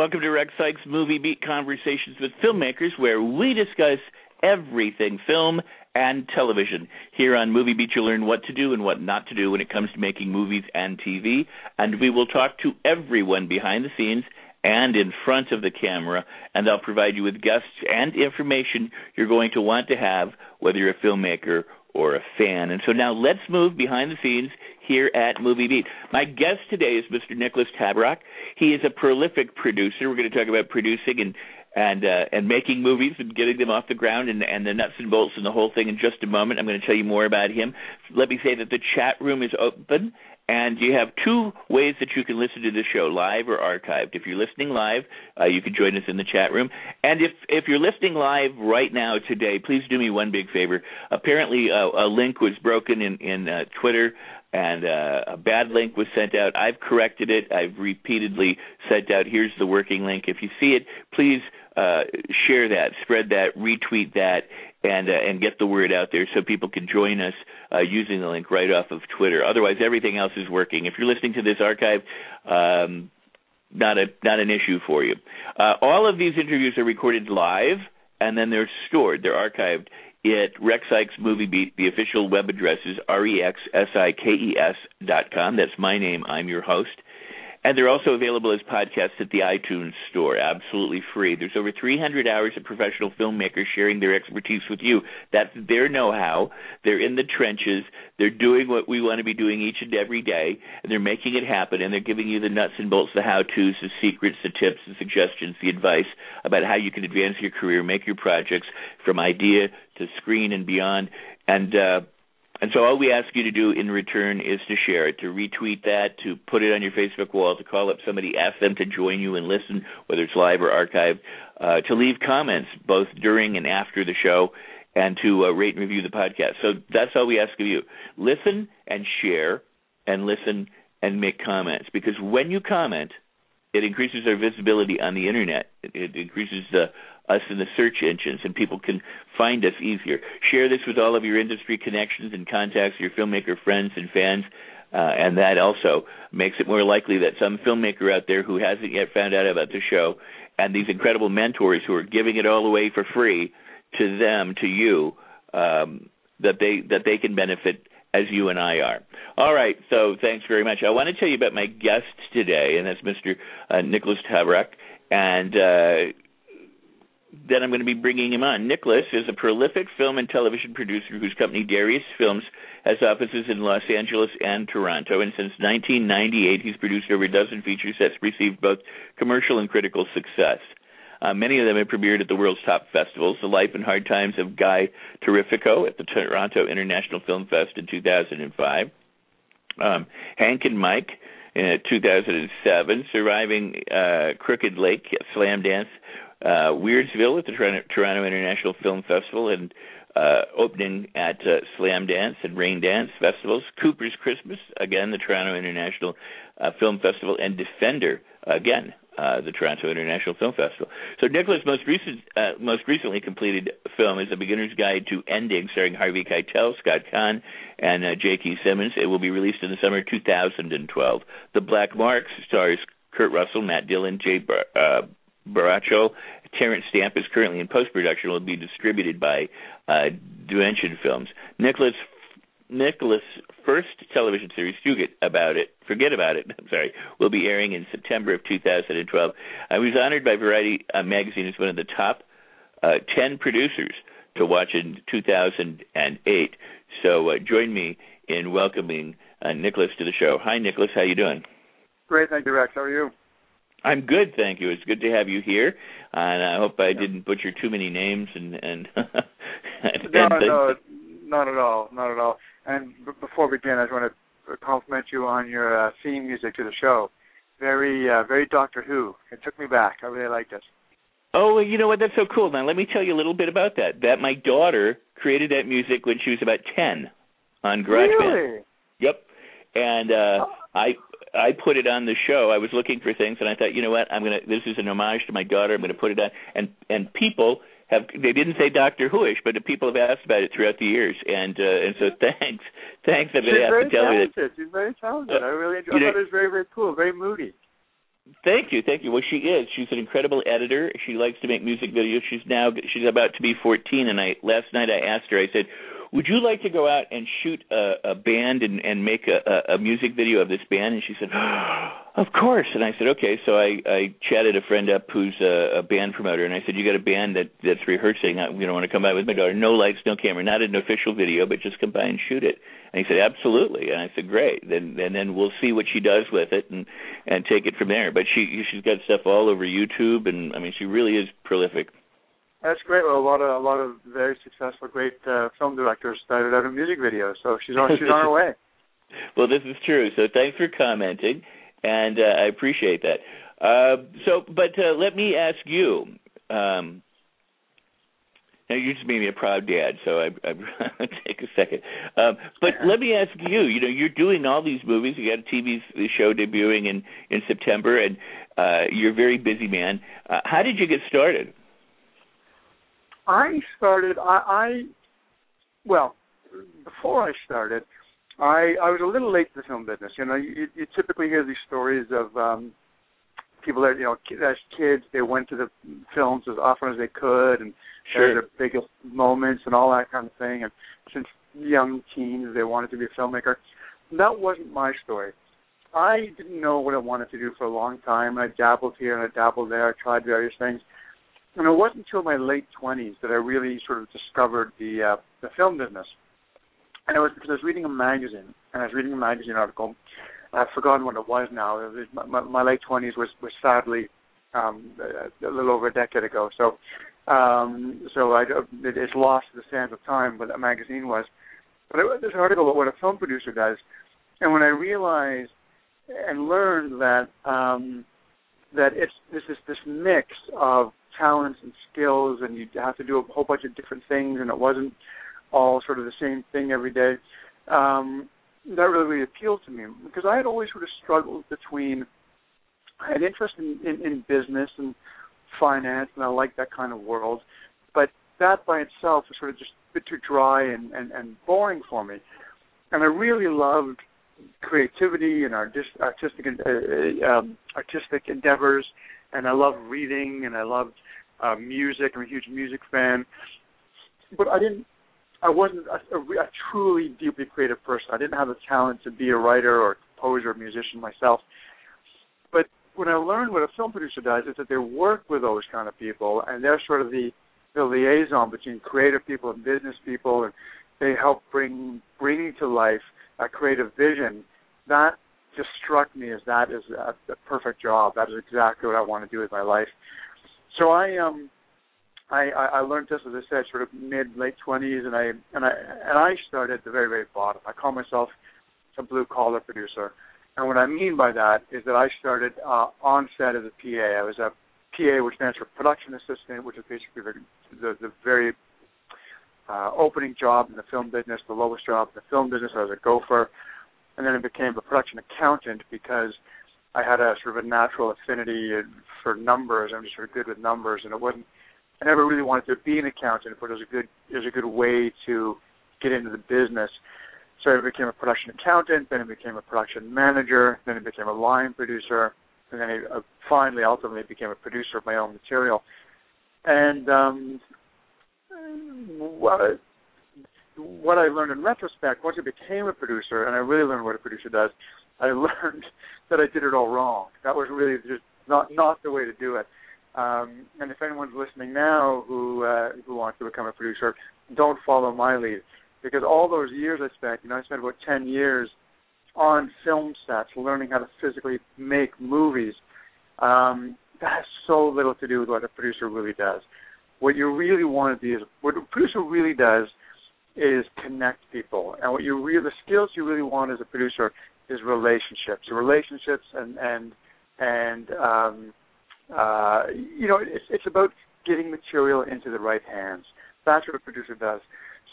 Welcome to Rex Sikes Movie Beat Conversations with Filmmakers, where we discuss everything film and television. Here on Movie Beat, you'll learn what to do and what not to do when it comes to making movies and TV. And we will talk to everyone behind the scenes and in front of the camera, and I'll provide you with guests and information you're going to want to have, whether you're a filmmaker or a fan. And so now let's move behind the scenes here at Movie Beat. My guest today is Mr. Nicholas Tabarrok. He is a prolific producer. We're going to talk about producing and and uh, and making movies and getting them off the ground and and the nuts and bolts and the whole thing in just a moment. I'm going to tell you more about him. Let me say that the chat room is open and you have two ways that you can listen to the show, live or archived. If you're listening live, uh, you can join us in the chat room. And if if you're listening live right now today, please do me one big favor. Apparently, uh, a link was broken in in uh, Twitter and uh, a bad link was sent out. I've corrected it. I've repeatedly sent out. Here's the working link. If you see it, please uh, share that, spread that, retweet that, and uh, and get the word out there so people can join us uh, using the link right off of Twitter. Otherwise, everything else is working. If you're listening to this archive. Um, not a not an issue for you. Uh, all of these interviews are recorded live, and then they're stored. They're archived at Rex Sikes Movie Beat. The official web address is r e x s i k e s dot com. That's my name. I'm your host. And they're also available as podcasts at the iTunes Store, absolutely free. There's over 300 hours of professional filmmakers sharing their expertise with you. That's their know-how. They're in the trenches. They're doing what we want to be doing each and every day, and they're making it happen. And they're giving you the nuts and bolts, the how-tos, the secrets, the tips, the suggestions, the advice about how you can advance your career, make your projects from idea to screen and beyond. And uh, and so all we ask you to do in return is to share it, to retweet that, to put it on your Facebook wall, to call up somebody, ask them to join you and listen, whether it's live or archived, uh, to leave comments both during and after the show, and to uh, rate and review the podcast. So that's all we ask of you. Listen and share, and listen and make comments, because when you comment, it increases our visibility on the internet. It, it increases the us in the search engines and people can find us easier. Share this with all of your industry connections and contacts, your filmmaker friends and fans. Uh, and that also makes it more likely that some filmmaker out there who hasn't yet found out about the show and these incredible mentors who are giving it all away for free to them, to you, um, that they that they can benefit as you and I are. All right, so thanks very much. I want to tell you about my guest today, and that's Mr. Uh, Nicholas Tabarrok. And uh, then I'm going to be bringing him on. Nicholas is a prolific film and television producer whose company Darius Films has offices in Los Angeles and Toronto. And since 1998, he's produced over a dozen feature sets, received both commercial and critical success. Uh, many of them have premiered at the world's top festivals. The Life and Hard Times of Guy Terrifico at the Toronto International Film Fest in 2005. Um, Hank and Mike in 2007. Surviving uh, Crooked Lake Slamdance uh, Weirdsville at the Toronto, International Film Festival and uh, opening at uh, Slamdance and Raindance festivals. Cooper's Christmas, again, the Toronto International uh, Film Festival, and Defendor, again, uh, the Toronto International Film Festival. So Nicholas' most recent, uh, most recently completed film is A Beginner's Guide to Ending, starring Harvey Keitel, Scott Caan, and uh, J.K. Simmons. It will be released in the summer 2012. The Black Marks stars Kurt Russell, Matt Dillon, Jay Bar- uh, Baruchel. Terence Stamp is currently in post production. Will be distributed by uh, Dimension Films. Nicholas Nicholas' first television series, Forget About It, Forget About It, I'm sorry, will be airing in September of 2012. I was honored by Variety uh, magazine as one of the top uh, 10 producers to watch in 2008. So uh, join me in welcoming uh, Nicholas to the show. Hi, Nicholas. How you doing? Great, thank you, Rex. How are you? I'm good, thank you. It's good to have you here, and I hope I didn't butcher too many names and and. and no, no, not at all, not at all. And b- before we begin, I just want to compliment you on your uh, theme music to the show. Very, uh, very Doctor Who. It took me back. I really liked it. Oh, well, you know what? That's so cool. Now, let me tell you a little bit about that. That my daughter created that music when she was about ten on GarageBand. Really? Yep. And uh I I put it on the show. I was looking for things, and I thought, you know what? I'm gonna. This is an homage to my daughter. I'm gonna put it on. And and people have. They didn't say Doctor Whoish, but people have asked about it throughout the years. And uh and so thanks, thanks. I'm She's gonna have very to tell you that. talented. She's very talented. Uh, I really enjoyed. you I know- thought it was very, very cool. Very moody. Thank you, thank you. Well, she is. She's an incredible editor. She likes to make music videos. She's now she's about to be 14, and I last night I asked her. I said, "Would you like to go out and shoot a, a band and and make a, a, music video of this band?" And she said, "Of course." And I said, "Okay." So I I chatted a friend up who's a, a band promoter, and I said, "You got a band that that's rehearsing? I, uh, you know, want to come by with my daughter? No lights, no camera, not an official video, but just come by and shoot it." And he said, "Absolutely." And I said, "Great." Then and then we'll see what she does with it and and take it from there. But she she's got stuff all over YouTube, and I mean, she really is prolific. That's great. Well, a lot of a lot of very successful, great uh, film directors started out in music videos, so she's on she's on her way. Well, this is true. So thanks for commenting, and uh, I appreciate that. Uh, so, but uh, let me ask you. Um, now you just made me a proud dad, so I, I take a second. Um, but let me ask you. You know, you're doing all these movies. You got a TV show debuting in in September, and uh, you're a very busy man. Uh, how did you get started? I started. I, I well, before I started, I I was a little late to the film business. You know, you, you typically hear these stories of um people that you know as kids they went to the films as often as they could and shared their biggest moments and all that kind of thing. And since young teens, they wanted to be a filmmaker. That wasn't my story. I didn't know what I wanted to do for a long time. I dabbled here and I dabbled there. I tried various things. And it wasn't until my late twenties that I really sort of discovered the uh, the film business. And it was because I was reading a magazine, and I was reading a magazine article. I've forgotten what it was now. It was my, my, late twenties was was sadly um, a, little over a decade ago. So, um, so I it, it's lost to the sands of time. But that magazine was. But it was this article about what a film producer does, and when I realized and learned that um, that it's this is this mix of talents and skills, and you have to do a whole bunch of different things, and it wasn't all sort of the same thing every day. Um, that really, really appealed to me because I had always sort of struggled between I had interest in, in, in business and finance, and I liked that kind of world, but that by itself was sort of just a bit too dry and, and, and boring for me. And I really loved creativity and artis- artistic uh, um, artistic endeavors, and I love reading and I loved uh, music. I'm a huge music fan, but I didn't. I wasn't a, a, a truly deeply creative person. I didn't have the talent to be a writer or composer or musician myself. But when I learned what a film producer does is that they work with those kind of people, and they're sort of the the liaison between creative people and business people, and they help bring bring to life a creative vision. That just struck me as that is a, a perfect job. That is exactly what I want to do with my life. So I um I, I, I learned this as I said, sort of mid late twenties, and I and I and I started at the very very bottom. I call myself a blue collar producer, and what I mean by that is that I started uh, on set as a PA. I was a PA, which stands for production assistant, which is basically the the, the very uh, opening job in the film business, the lowest job in the film business. I was a gopher, and then I became a production accountant because I had a sort of a natural affinity for numbers. I'm just sort of good with numbers, and it wasn't. I never really wanted to be an accountant, but it was a good it was a good way to get into the business. So I became a production accountant, then I became a production manager, then I became a line producer, and then I uh, finally ultimately became a producer of my own material. And um, what what I learned in retrospect, once I became a producer, and I really learned what a producer does, I learned that I did it all wrong. That was really just not not the way to do it. Um, and if anyone's listening now who uh, who wants to become a producer, don't follow my lead because all those years I spent, you know, I spent about ten years on film sets learning how to physically make movies. Um, that has so little to do with what a producer really does. What you really want to be is what a producer really does is connect people. And what you really, the skills you really want as a producer is relationships, relationships, and and and um, uh, you know, it's it's about getting material into the right hands. That's what a producer does.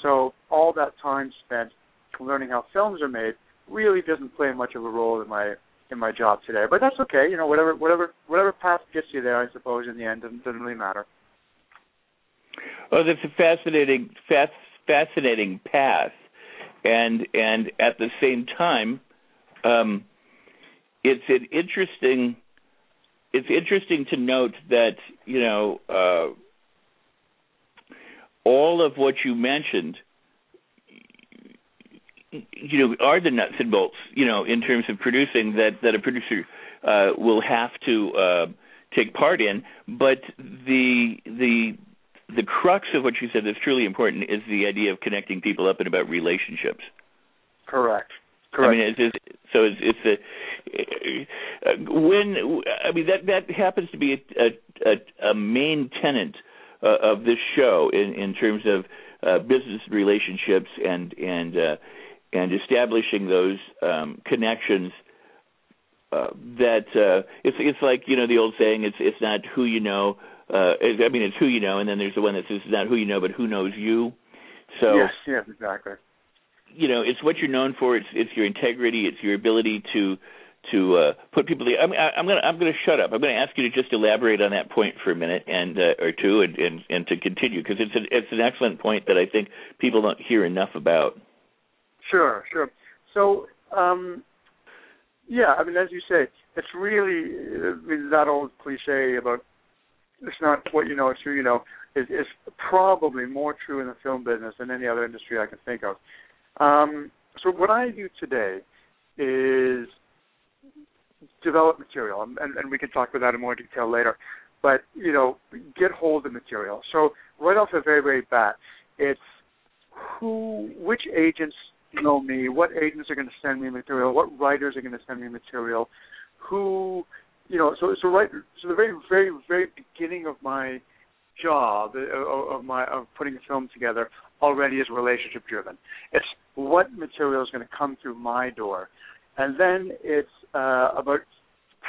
So all that time spent learning how films are made really doesn't play much of a role in my in my job today. But that's okay. You know, whatever whatever whatever path gets you there, I suppose in the end doesn't, doesn't really matter. Oh, that's a fascinating fast, fascinating path, and and at the same time, um, it's an interesting it's interesting to note that you know uh, all of what you mentioned you know are the nuts and bolts you know in terms of producing that that a producer uh, will have to uh, take part in. But the the the crux of what you said that's truly important is the idea of connecting people up and about relationships. Correct. Correct I mean it's, it's so it's it's a when I mean that that happens to be a a, a main tenet uh, of this show in in terms of uh, business relationships and and uh, and establishing those um, connections. Uh, that uh, it's it's like you know the old saying it's it's not who you know uh, I mean it's who you know and then there's the one that says it's not who you know but who knows you. So yes, yes, exactly. You know it's what you're known for. It's it's your integrity. It's your ability to to uh, put people. Together. I mean, I, I'm gonna I'm gonna shut up. I'm gonna ask you to just elaborate on that point for a minute and uh, or two, and and, and to continue because it's an it's an excellent point that I think people don't hear enough about. Sure, sure. So, um, yeah, I mean, as you say, it's really I that old cliche about it's not what you know, it's who you know is, is probably more true in the film business than any other industry I can think of. Um, so, what I do today is develop material, and, and we can talk about that in more detail later. But you know, get hold of material. So right off the very very bat, it's who, which agents know me, what agents are going to send me material, what writers are going to send me material, who, you know, so so right, so the very very very beginning of my job uh, of my of putting a film together already is relationship driven. It's what material is going to come through my door, and then it's uh, about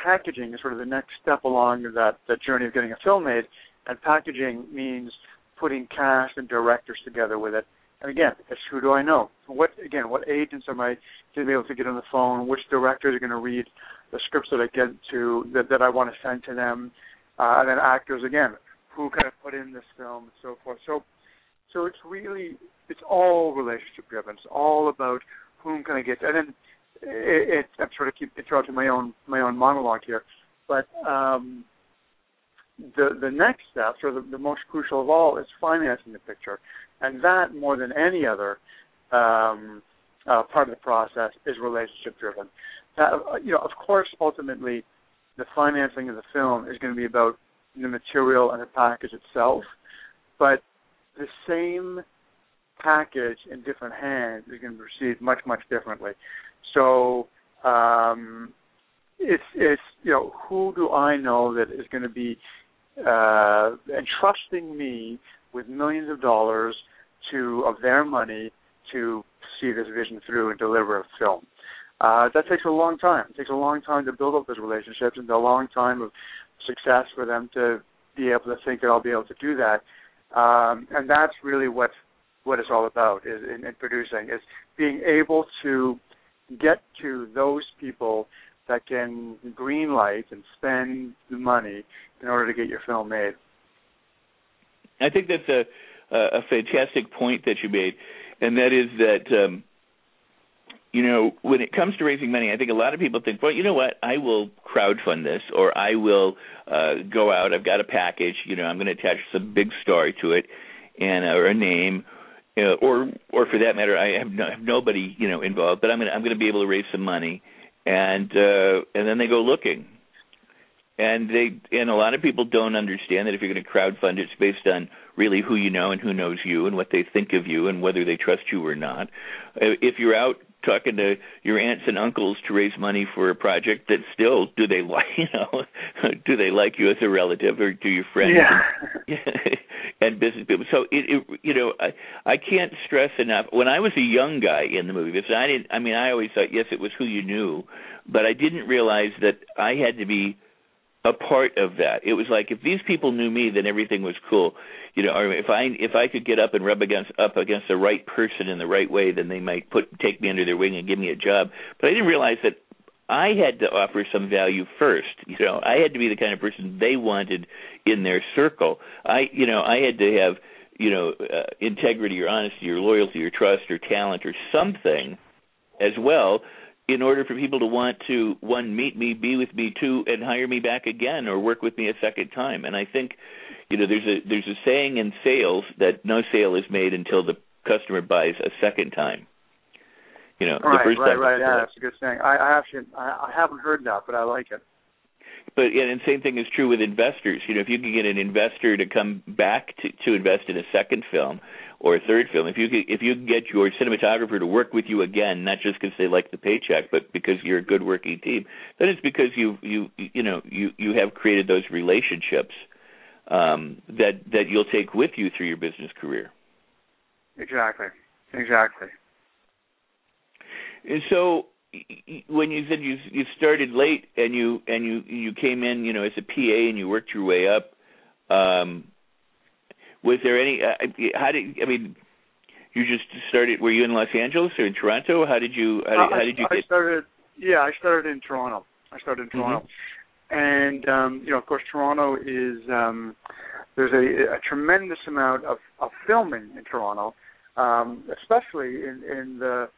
packaging is sort of the next step along that that journey of getting a film made. And packaging means putting cast and directors together with it and again, it's who do I know? What again? What agents am I going to be able to get on the phone? Which directors are going to read the scripts that I get to that, that I want to send to them? Uh, and then actors again, who can I put in this film and so forth. So, so it's really it's all relationship driven. It's all about whom can I get. And then it, it I'm sort of keep interrupting my own my own monologue here, but um, the the next step, or the, the most crucial of all, is financing the picture and that more than any other um, uh, part of the process is relationship driven. you know, of course, ultimately, the financing of the film is going to be about the material and the package itself, but the same package in different hands is going to be received much, much differently. So um, it's it's you know who do I know that is going to be uh, entrusting me with millions of dollars to of their money to see this vision through and deliver a film. Uh, that takes a long time. It takes a long time to build up those relationships and a long time of success for them to be able to think that I'll be able to do that. Um, and that's really what what it's all about is in, in producing is being able to get to those people that can green light and spend the money in order to get your film made. I think that's a a fantastic point that you made, and that is that um, you know when it comes to raising money, I think a lot of people think, well, you know what, I will crowdfund this, or I will uh, go out. I've got a package. You know, I'm going to attach some big story to it, and uh, or a name. Uh, or, or for that matter, I have, no, have nobody, you know, involved. But I'm going to, I'm going to be able to raise some money, and uh, and then they go looking, and they and a lot of people don't understand that if you're going to crowdfund, it's based on really who you know and who knows you and what they think of you and whether they trust you or not. Uh, if you're out talking to your aunts and uncles to raise money for a project that still do they like you know do they like you as a relative or do your friends yeah. and business people. So it, it you know I I can't stress enough. When I was a young guy in the movie business, I didn't. I mean, I always thought yes, it was who you knew, but I didn't realize that I had to be a part of that. It was like if these people knew me, then everything was cool. You know, or if I if I could get up and rub against up against the right person in the right way, then they might put take me under their wing and give me a job. But I didn't realize that I had to offer some value first. You know, I had to be the kind of person they wanted in their circle. I, you know, I had to have, you know, uh, integrity or honesty or loyalty or trust or talent or something as well in order for people to want to one meet me, be with me, two, and hire me back again or work with me a second time. And I think, you know, there's a there's a saying in sales that no sale is made until the customer buys a second time. You know, right, the first right, time. right. Yeah, that's a good saying. I, I actually I, I haven't heard that, but I like it. But yeah, and the same thing is true with investors. You know, if you can get an investor to come back to to invest in a second film or a third film, if you could, if you can get your cinematographer to work with you again, not just because they like the paycheck, but because you're a good working team, then it's because you you you know you you have created those relationships um, that that you'll take with you through your business career. Exactly. Exactly. And so when you said you you started late and you and you you came in you know as a PA and you worked your way up um was there any uh, how did I mean you just started were you in Los Angeles or in Toronto how did you how did, Uh, how did you I get started yeah, I started in Toronto. I started in Toronto. And um, you know, of course Toronto is um there's a, a tremendous amount of, of filming in Toronto, um, especially in, in the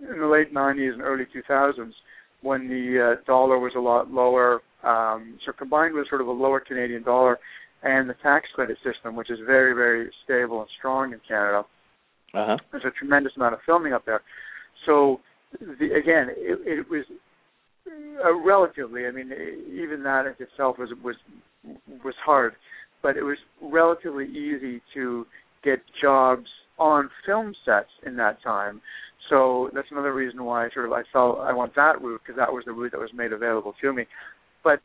in the late 90s and early 2000s when the uh, dollar was a lot lower. Um, so combined with sort of a lower Canadian dollar and the tax credit system, which is very, very stable and strong in Canada, uh-huh there's a tremendous amount of filming up there. So the, again, it, it was uh, relatively. I mean, even that in itself was was was hard, but it was relatively easy to get jobs on film sets in that time. So that's another reason why I sort of I felt I want that route because that was the route that was made available to me. But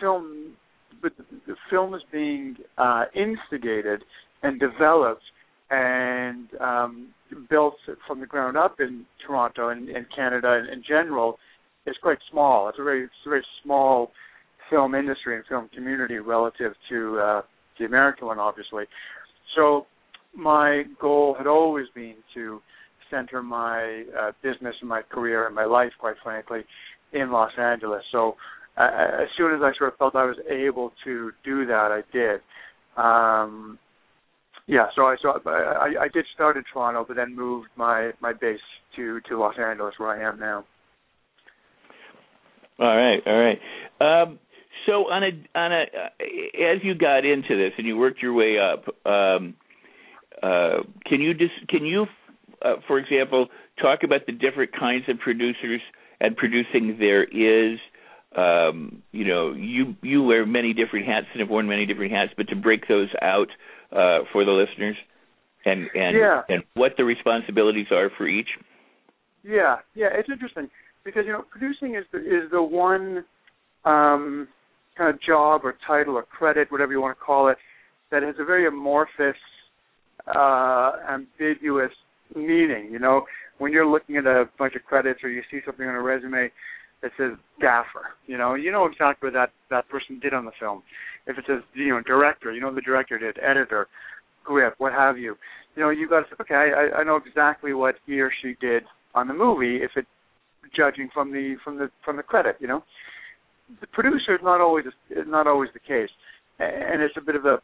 film, but the film is being uh, instigated and developed and um, built from the ground up in Toronto and, and Canada in, in general is quite small. It's a very it's a very small film industry and film community relative to uh, the American one, obviously. So my goal had always been to center my uh, business and my career and my life, quite frankly, in Los Angeles. So as soon as I sort of felt I was able to do that, I did. Um, yeah, so I so I, I did start in Toronto, but then moved my my base to to Los Angeles, where I am now. all right all right um so on a on a uh, as you got into this and you worked your way up um uh can you just can you uh, for example talk about the different kinds of producers and producing there is um you know you you wear many different hats and have worn many different hats but to break those out uh for the listeners and and Yeah. and what the responsibilities are for each Yeah, yeah, it's interesting because you know producing is the is the one um, kind of job or title or credit, whatever you want to call it, that has a very amorphous, uh, ambiguous meaning. You know, when you're looking at a bunch of credits or you see something on a resume that says gaffer, you know, you know exactly what that that person did on the film. If it says you know director, you know the director did, editor, grip, what have you. You know, you got to say, okay, I, I know exactly what he or she did on the movie if it judging from the from the from the credit you know the producer is not always not always the case and it's a bit of a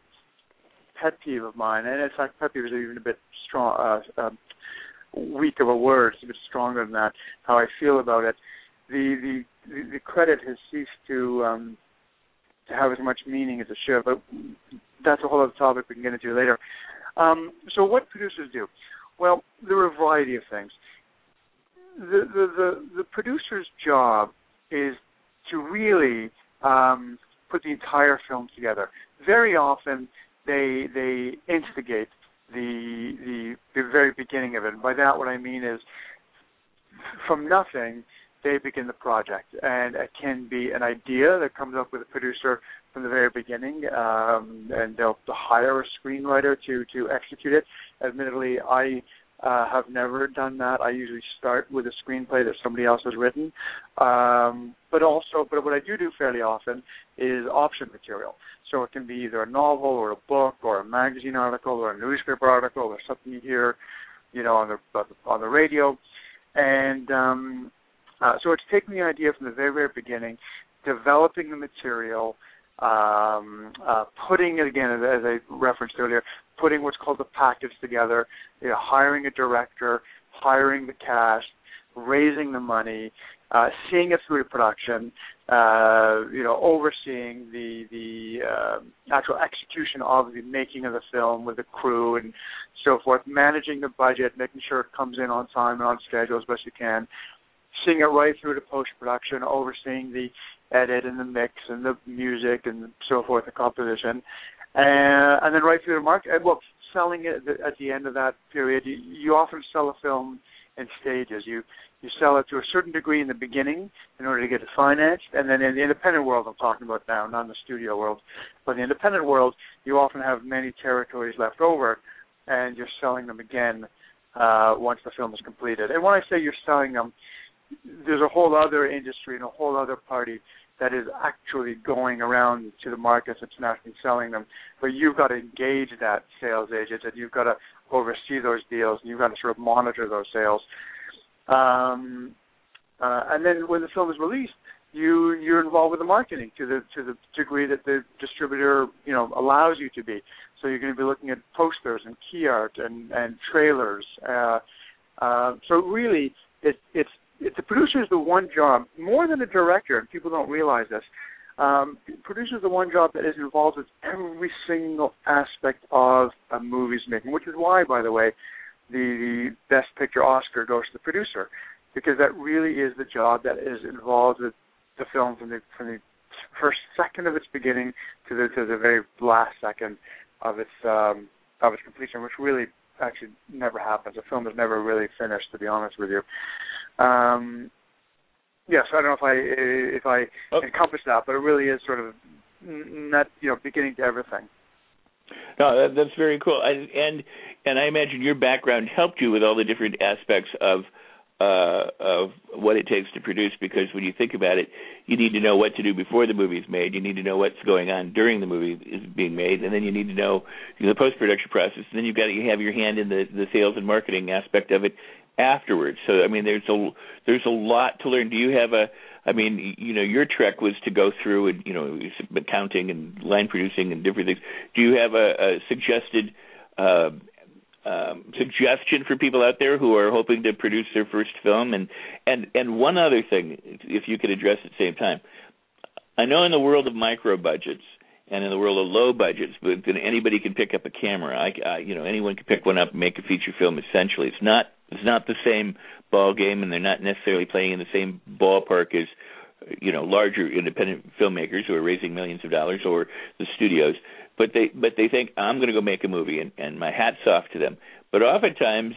pet peeve of mine and in fact pet peeve is even a bit strong uh, uh weak of a word it's a bit stronger than that how i feel about it the the the credit has ceased to um to have as much meaning as it should but that's a whole other topic we can get into later um so what producers do well there are a variety of things the the the, the producer's job is to really um, put the entire film together. Very often they they instigate the the the very beginning of it. And by that what I mean is from nothing they begin the project, and it can be an idea that comes up with a producer from the very beginning, um, and they'll hire a screenwriter to to execute it. Admittedly, I uh, have never done that. I usually start with a screenplay that somebody else has written, um, but also, but what I do do fairly often is option material. So it can be either a novel or a book or a magazine article or a newspaper article or something you hear, you know, on the on the radio, and um, uh, so it's taking the idea from the very very beginning, developing the material, um, uh, putting it again, as, I referenced earlier, putting what's called the package together, you know, hiring a director, hiring the cast, raising the money, uh, seeing it through to production, uh, you know, overseeing the the uh, actual execution of the making of the film with the crew and so forth, managing the budget, making sure it comes in on time and on schedule as best you can, seeing it right through to post production, overseeing the edit and the mix and the music and so forth, the composition, and, and then right through the market. Well, selling it at the end of that period, you, you often sell a film in stages. You you sell it to a certain degree in the beginning in order to get it financed, and then in the independent world, I'm talking about now, not in the studio world, but in the independent world, you often have many territories left over, and you're selling them again uh, once the film is completed. And when I say you're selling them, there's a whole other industry and a whole other party that is actually going around to the markets internationally selling them. But you've got to engage that sales agent and you've got to oversee those deals and you've got to sort of monitor those sales. Um, uh, and then when the film is released, you you're involved with the marketing to the to the degree that the distributor you know allows you to be. So you're going to be looking at posters and key art and and trailers. Uh, uh, so really, it, it's it, the producer is the one job more than a director, and people don't realize this. Um, producer is the one job that is involved with every single aspect of a movie's making, which is why, by the way, the, Best Picture Oscar goes to the producer, because that really is the job that is involved with the film from the from the first second of its beginning to the to the very last second of its um, of its completion, which really actually never happens. A film is never really finished, to be honest with you. Um, yes, I don't know if I if I oh. encompass that, but it really is sort of not you know beginning to everything. No, that, that's very cool. I, and and I imagine your background helped you with all the different aspects of uh, of what it takes to produce. Because when you think about it, you need to know what to do before the movie is made. You need to know what's going on during the movie is being made, and then you need to know the post production process. And then you've got to you have your hand in the the sales and marketing aspect of it afterwards. So I mean, there's a there's a lot to learn. Do you have a I mean, you know, your trek was to go through and you know accounting and line producing and different things. Do you have a, a suggested uh, um, suggestion for people out there who are hoping to produce their first film? And and and one other thing, if you could address at the same time, I know in the world of micro budgets and in the world of low budgets, but anybody can pick up a camera. I, I you know anyone can pick one up and make a feature film. Essentially, it's not it's not the same ball game, and they're not necessarily playing in the same ballpark as you know larger independent filmmakers who are raising millions of dollars or the studios. But they but they think I'm going to go make a movie, and, and my hats off to them. But oftentimes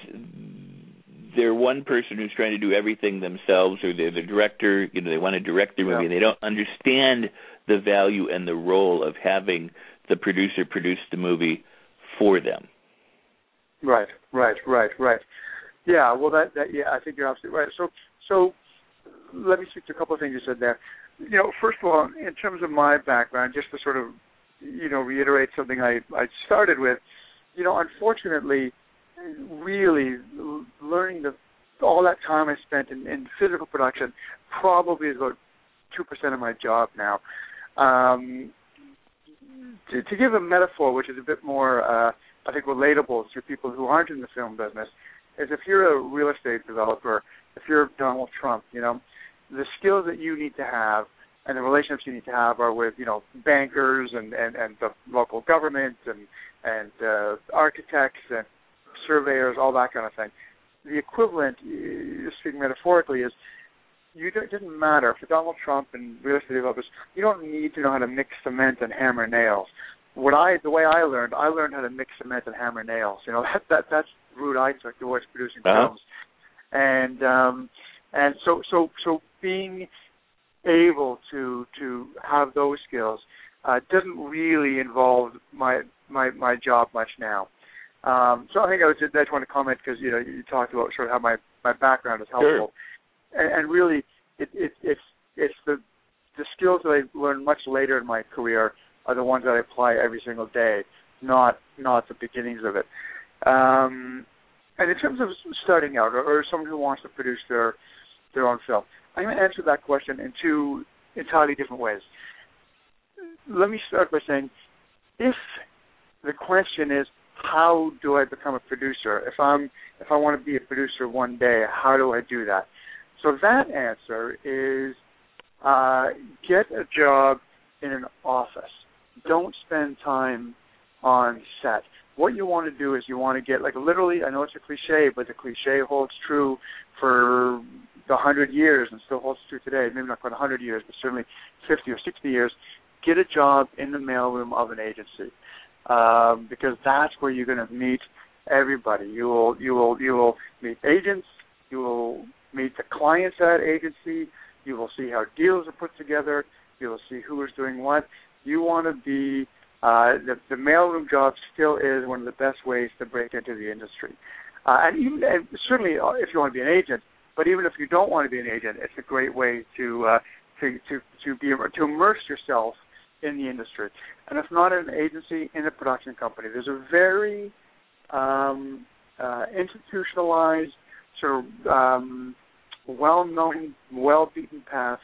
they're one person who's trying to do everything themselves, or they're the director. You know, they want to direct their movie, yeah. and they don't understand the value and the role of having the producer produce the movie for them. Right, right, right, right. Yeah, well, that, that yeah, I think you're absolutely right. So, so let me speak to a couple of things you said there. You know, first of all, in terms of my background, just to sort of, you know, reiterate something I I started with. You know, unfortunately, really learning the all that time I spent in, in physical production probably is about two percent of my job now. Um, to, to give a metaphor, which is a bit more, uh, I think, relatable to people who aren't in the film business, is if you're a real estate developer, if you're Donald Trump, you know, the skills that you need to have and the relationships you need to have are with, you know, bankers and and and the local government and and uh, architects and surveyors, all that kind of thing. The equivalent, speaking metaphorically, is you don't, it doesn't matter for Donald Trump and real estate developers. You don't need to know how to mix cement and hammer nails. What I, the way I learned, I learned how to mix cement and hammer nails. You know that that that's the route I took towards producing uh-huh. films. And um, And so so so being able to to have those skills uh, doesn't really involve my my my job much now. Um, so I think I, was just, I just want to comment because you know you talked about sort of how my my background is helpful, sure. and, and really it, it it's it's the the skills that I learned much later in my career are the ones that I apply every single day, not not the beginnings of it. Um, and in terms of starting out, or, or someone who wants to produce their their own film, I'm going to answer that question in two entirely different ways. Let me start by saying, if the question is how do I become a producer? If I'm if I want to be a producer one day, how do I do that? So that answer is uh, get a job in an office. Don't spend time on set. What you want to do is you want to get like literally. I know it's a cliche, but the cliche holds true for the hundred years and still holds true today. Maybe not quite a hundred years, but certainly fifty or sixty years. Get a job in the mailroom of an agency um, because that's where you're going to meet everybody. You will you will you will meet agents. You will meet the clients at agency. You will see how deals are put together. You will see who is doing what. You want to be uh, the, the mailroom job still is one of the best ways to break into the industry. Uh, and even and certainly uh, if you want to be an agent, but even if you don't want to be an agent, it's a great way to uh, to to to be to immerse yourself in the industry. And if not in an agency, in a production company. There's a very um, uh, institutionalized, sort of um, well-known, well-beaten path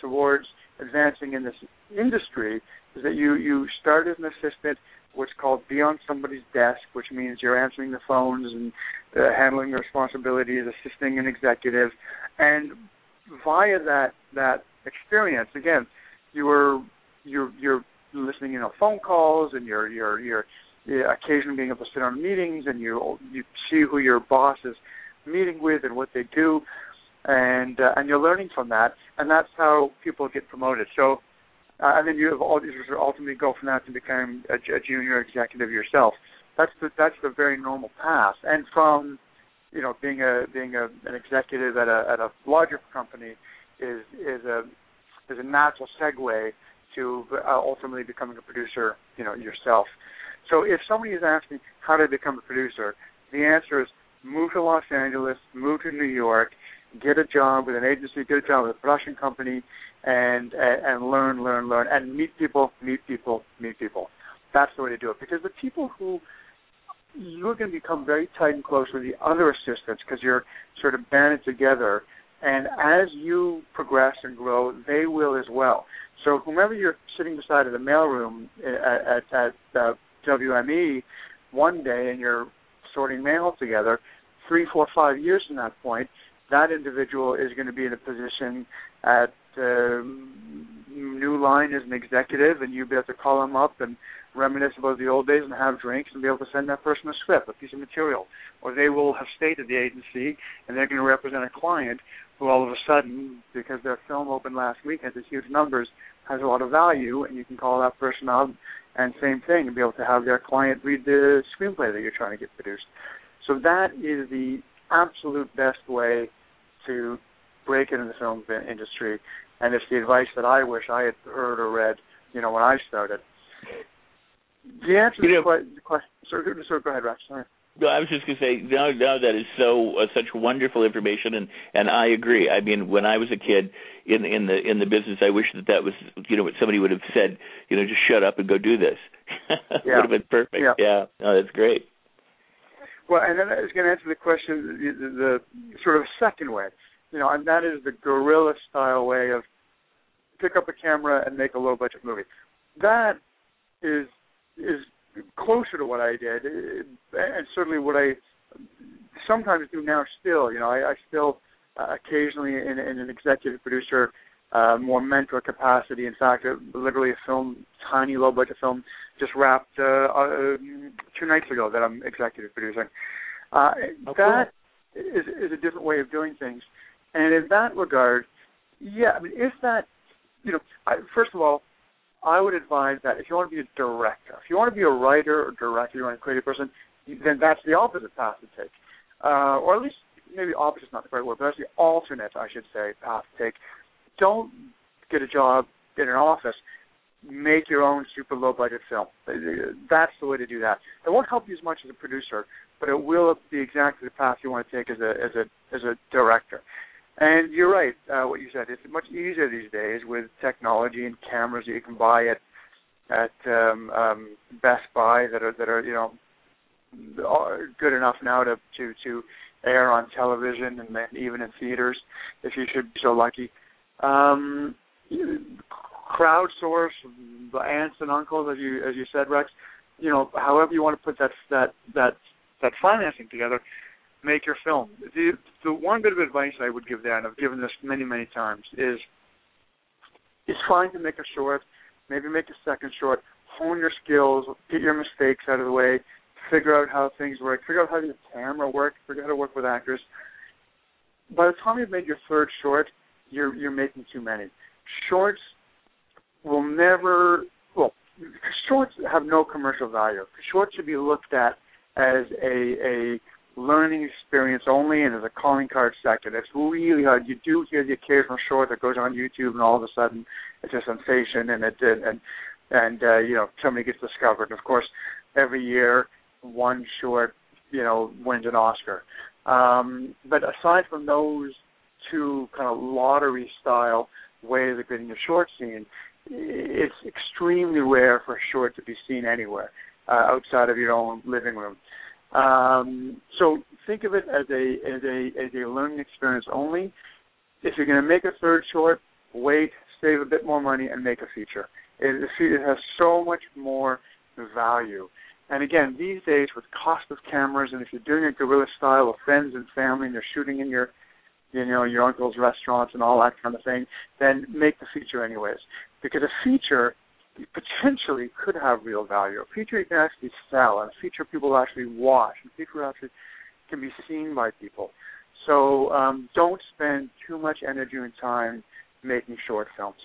towards advancing in this industry is that you you start as an assistant, what's called be on somebody's desk, which means you're answering the phones and uh, handling the responsibilities, assisting an executive, and via that that experience, again, you were you're you're listening in on phone calls and you're you're you're, you're occasionally being able to sit on meetings and you you see who your boss is meeting with and what they do. And uh, and you're learning from that and that's how people get promoted. So uh, and then you have all these ultimately go from that to become a, a junior executive yourself that's the that's the very normal path and from you know being a being a an executive at a at a larger company is is a is a natural segue to uh, ultimately becoming a producer, you know, yourself. So if somebody is asking how to become a producer, the answer is move to Los Angeles, move to New York, get a job with an agency, get a job with a production company, and and, and learn, learn, learn, and meet people, meet people, meet people. That's the way to do it. Because the people who you're going to become very tight and close with the other assistants because you're sort of banded together. And as you progress and grow, they will as well. So whomever you're sitting beside in the mailroom at, at, at uh, WME one day and you're sorting mail together, three, four, five years from that point, that individual is going to be in a position at uh, New Line as an executive, and you'll be able to call them up and reminisce about the old days and have drinks and be able to send that person a script, a piece of material. Or they will have stayed at the agency and they're going to represent a client who all of a sudden, because their film opened last week, has huge numbers, has a lot of value, and you can call that person up and same thing, and be able to have their client read the screenplay that you're trying to get produced. So that is the absolute best way to break into the film industry, and it's the advice that I wish I had heard or read, you know, when I started. The answer you to the question. Sorry, sorry, go ahead, Rex. Sorry. No, I was just going to say, no, no, that is so uh, such wonderful information, and and I agree. I mean, when I was a kid in in the in the business, I wish that that was you know what somebody would have said. You know, just shut up and go do this. Yeah. would have been perfect. Yeah. yeah, no, that's great. Well, and then I was going to answer the question the, the sort of second way, you know, and that is the guerrilla style way of pick up a camera and make a low budget movie. That is is closer to what I did, and certainly what I sometimes do now. Still, you know, I, I still uh, occasionally in, in an executive producer, uh, more mentor capacity. In fact, uh, literally a film, tiny low budget film, just wrapped uh, uh, two nights ago that I'm executive producing. Uh, oh, that cool. is, is a different way of doing things, and in that regard, yeah, I mean, if that, you know, I, first of all, I would advise that if you want to be a director, if you want to be a writer or director, you want to create a person, then that's the opposite path to take. Uh, or at least maybe opposite is not the right word, but that's the alternate, I should say, path to take. Don't get a job in an office. Make your own super low budget film. That's the way to do that. It won't help you as much as a producer, but it will be exactly the path you want to take as a as a as a director. And you're right, uh, what you said. It's much easier these days with technology and cameras that you can buy at at um, um, Best Buy that are that are you know good enough now to to to air on television and then even in theaters if you should be so lucky. Um, crowdsource the aunts and uncles, as you as you said, Rex. You know, however you want to put that that that that financing together, make your film. The the one bit of advice I would give that, and I've given this many many times, is it's fine to make a short, maybe make a second short, hone your skills, get your mistakes out of the way, figure out how things work, figure out how the camera works, figure out how to work with actors. By the time you've made your third short, you're you're making too many. Shorts will never well shorts have no commercial value. Shorts should be looked at as a a learning experience only and as a calling card second. It's really hard. You do hear the occasional short that goes on YouTube and all of a sudden it's a sensation and it and and uh, you know somebody gets discovered. Of course, every year one short you know wins an Oscar. Um, but aside from those two kind of lottery style ways of getting a short seen, it's extremely rare for a short to be seen anywhere uh, outside of your own living room. Um, so think of it as a as a as a learning experience only. If you're going to make a third short, wait, save a bit more money, and make a feature. It, it has so much more value. And again, these days with cost of cameras, and if you're doing a guerrilla style with friends and family, and you're shooting in your you know your uncle's restaurants and all that kind of thing, then make the feature anyways. Because a feature potentially could have real value. A feature you can actually sell, and a feature people actually watch, and a feature actually can be seen by people. So um, don't spend too much energy and time making short films.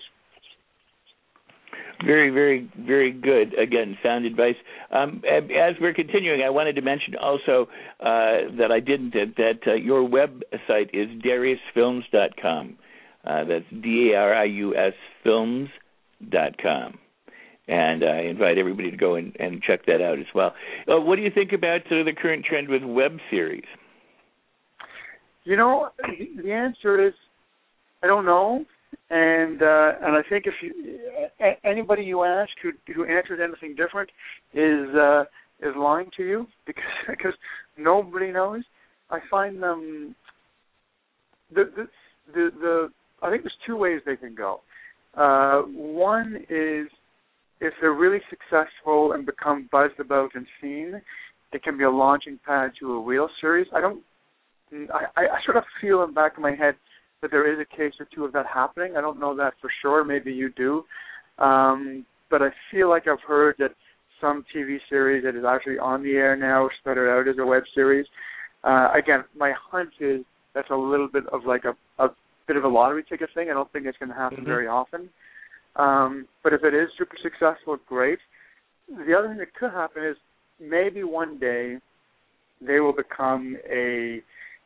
Very, very, very good. Again, sound advice. Um, as we're continuing, I wanted to mention also uh, that I didn't that, uh, your website is dariusfilms.com. Uh, that's D A R I U S films.com. And I invite everybody to go and, and check that out as well. Uh, what do you think about uh, the current trend with web series? You know, the answer is I don't know and uh, and I think if you anybody you ask who who answers anything different is uh, is lying to you because because nobody knows. I find them the the the, the I think there's two ways they can go. Uh, one is if they're really successful and become buzzed about and seen, it can be a launching pad to a real series. I don't. I, I sort of feel in the back of my head that there is a case or two of that happening. I don't know that for sure. Maybe you do, um, but I feel like I've heard that some TV series that is actually on the air now started out as a web series. Uh, again, my hunch is that's a little bit of like a, a bit of a lottery ticket thing. I don't think it's going to happen mm-hmm. very often. Um, but if it is super successful, great. The other thing that could happen is maybe one day they will become a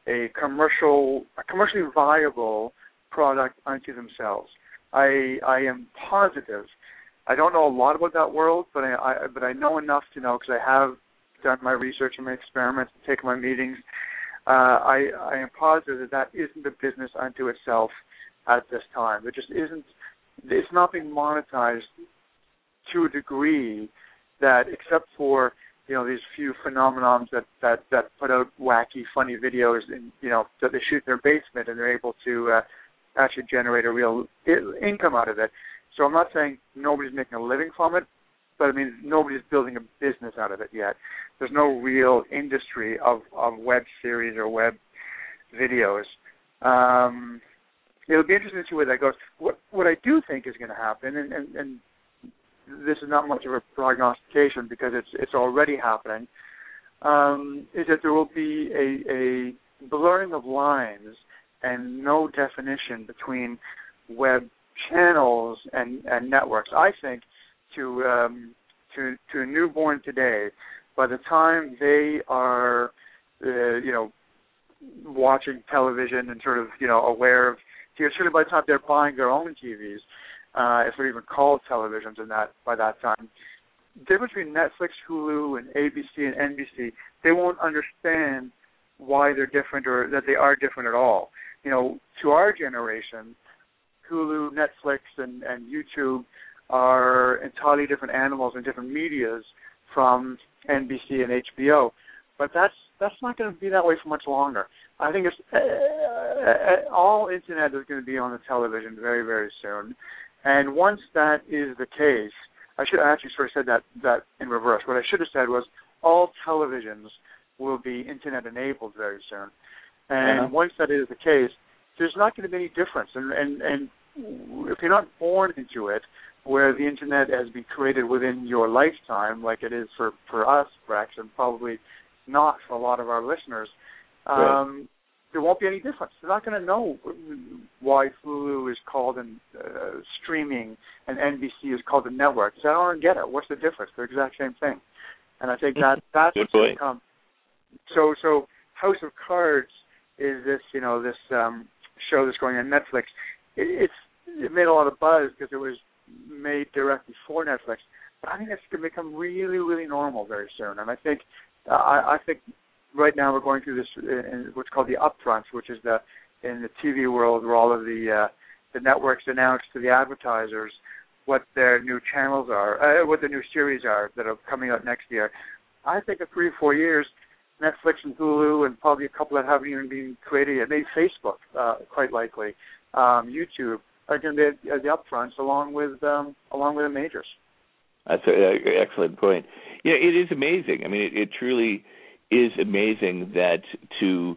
a commercial, a commercially viable product unto themselves. I I am positive. I don't know a lot about that world, but I, I but I know enough to know because I have done my research and my experiments, and taken my meetings. Uh, I I am positive that that isn't a business unto itself at this time. It just isn't. It's not being monetized to a degree that, except for you know these few phenomenons that that that put out wacky, funny videos, and you know that they shoot in their basement and they're able to uh, actually generate a real income out of it. So I'm not saying nobody's making a living from it, but I mean nobody's building a business out of it yet. There's no real industry of of web series or web videos. Um, it'll be interesting to see where that goes. What what I do think is going to happen, and, and, and this is not much of a prognostication because it's it's already happening, um, is that there will be a, a blurring of lines and no definition between web channels and, and networks. I think to um, to to a newborn today, by the time they are uh, you know watching television and sort of you know aware of. You're sort by the time they're buying their own TVs, uh, if they're even called televisions in that by that time. The difference between Netflix, Hulu, and ABC and NBC, they won't understand why they're different or that they are different at all. You know, to our generation, Hulu, Netflix, and, and YouTube are entirely different animals and different medias from NBC and HBO. But that's that's not going to be that way for much longer. I think it's uh, uh, all internet is going to be on the television very very soon, and once that is the case, I should I actually sort of said that that in reverse. What I should have said was all televisions will be internet enabled very soon, and uh-huh. once that is the case, there's not going to be any difference. And and and if you're not born into it, where the internet has been created within your lifetime, like it is for for us, Rex, and probably not for a lot of our listeners, um, there won't be any difference. They're not going to know why Hulu is called an, uh, streaming and NBC is called a network. Because I don't get it. What's the difference? They're the exact same thing. And I think that that's what's going to come. So so House of Cards is this you know this um show that's going on Netflix. It, it's it made a lot of buzz because it was made directly for Netflix. But I think it's going to become really, really normal very soon. And I think, uh, I, I think right now we're going through this uh, in what's called the upfronts, which is the in the TV world where all of the uh, the networks announce to the advertisers what their new channels are, uh, what the new series are that are coming out next year. I think in three or four years, Netflix and Hulu and probably a couple that haven't even been created yet, maybe Facebook, uh, quite likely, um, YouTube are going to be at the upfronts along with um, along with the majors. That's an excellent point. Yeah, it is amazing. I mean, it, it truly is amazing that to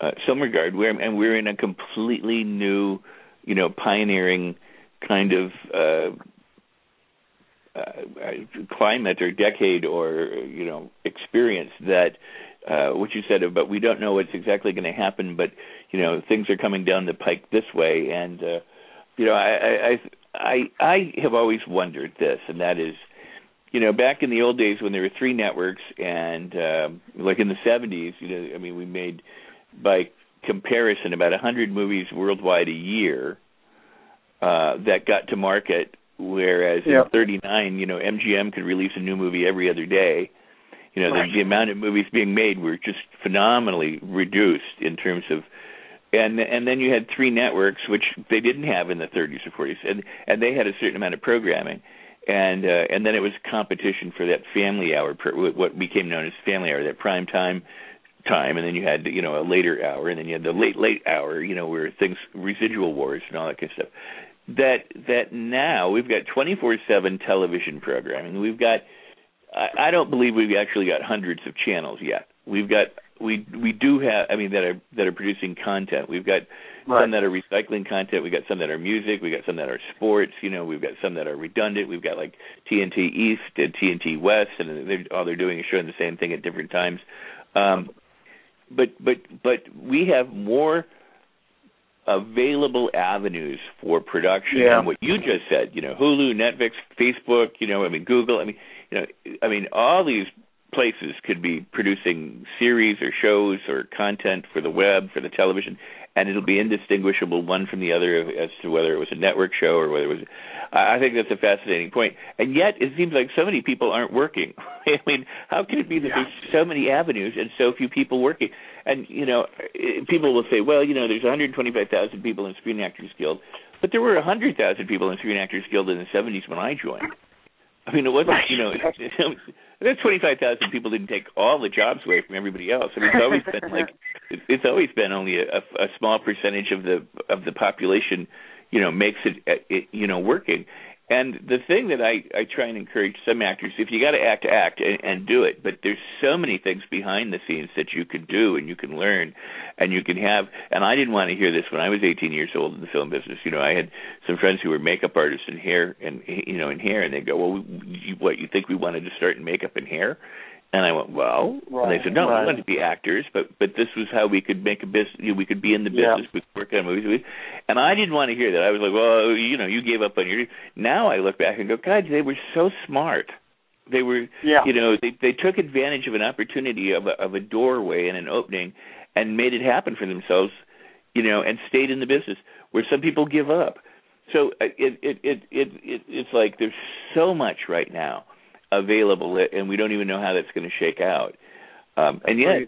uh, some regard, we're and we're in a completely new, you know, pioneering kind of uh, uh, climate or decade or you know experience that uh, what you said about we don't know what's exactly going to happen, but you know things are coming down the pike this way, and uh, you know I, I I I have always wondered this, and that is, you know, back in the old days when there were three networks, and um, like in the '70s, you know, I mean, we made by comparison about a hundred movies worldwide a year uh, that got to market, whereas Yeah. in '39, you know, MGM could release a new movie every other day. You know, Right. the, the amount of movies being made were just phenomenally reduced in terms of and and then you had three networks which they didn't have in the 30s or 40s and and they had a certain amount of programming and uh, and then it was competition for that family hour what became known as family hour that prime time time. And then you had you know a later hour. And then you had the late late hour you know where things residual wars and all that kind of stuff. That that now we've got 24/7 television programming. We've got I, I don't believe we've actually got hundreds of channels yet. We've got we we do have I mean that are that are producing content. We've got Right. some that are recycling content. We've got some that are music. We've got some that are sports. You know, we've got some that are redundant. We've got like TNT East and TNT West, and they're all they're doing is showing the same thing at different times. Um, but but but we have more available avenues for production Yeah. and what you just said you know hulu netflix facebook you know i mean google i mean you know i mean all these places could be producing series or shows or content for the web for the television and it'll be indistinguishable one from the other as to whether it was a network show or whether it was I think that's a fascinating point. And yet it seems like so many people aren't working. I mean, how can it be that Yeah. there's so many avenues and so few people working? And you know, eh, people will say, well, you know, there's 125,000 people in Screen Actors Guild, but there were 100,000 people in Screen Actors Guild in the 70s when I joined. I mean, it wasn't, you know, that 25,000 people didn't take all the jobs away from everybody else. I mean, it's always been like, it's it's always been only a, a small percentage of the of the population, you know, makes it, uh, it you know, working. And the thing that I I try and encourage some actors, if you got to act, act and, and do it. But there's so many things behind the scenes that you can do and you can learn, and you can have. And I didn't want to hear this when I was 18 years old in the film business. You know, I had some friends who were makeup artists in hair and you know in hair, and they go, "Well, you, what you think we wanted to start in makeup and hair?" And I went, well, Right, and they said, no, right. we wanted to be actors, but but this was how we could make a business. You know, we could be in the Yeah. business. We could work on movies. And I didn't want to hear that. I was like, well, you know, you gave up on your. Now I look back and go, God, they were so smart. They were, Yeah. you know, they they took advantage of an opportunity of a, of a doorway and an opening, and made it happen for themselves, you know, and stayed in the business. Where some people give up. So uh, it it it it, it it's like there's so much right now available, and we don't even know how that's going to shake out. Um, and yet,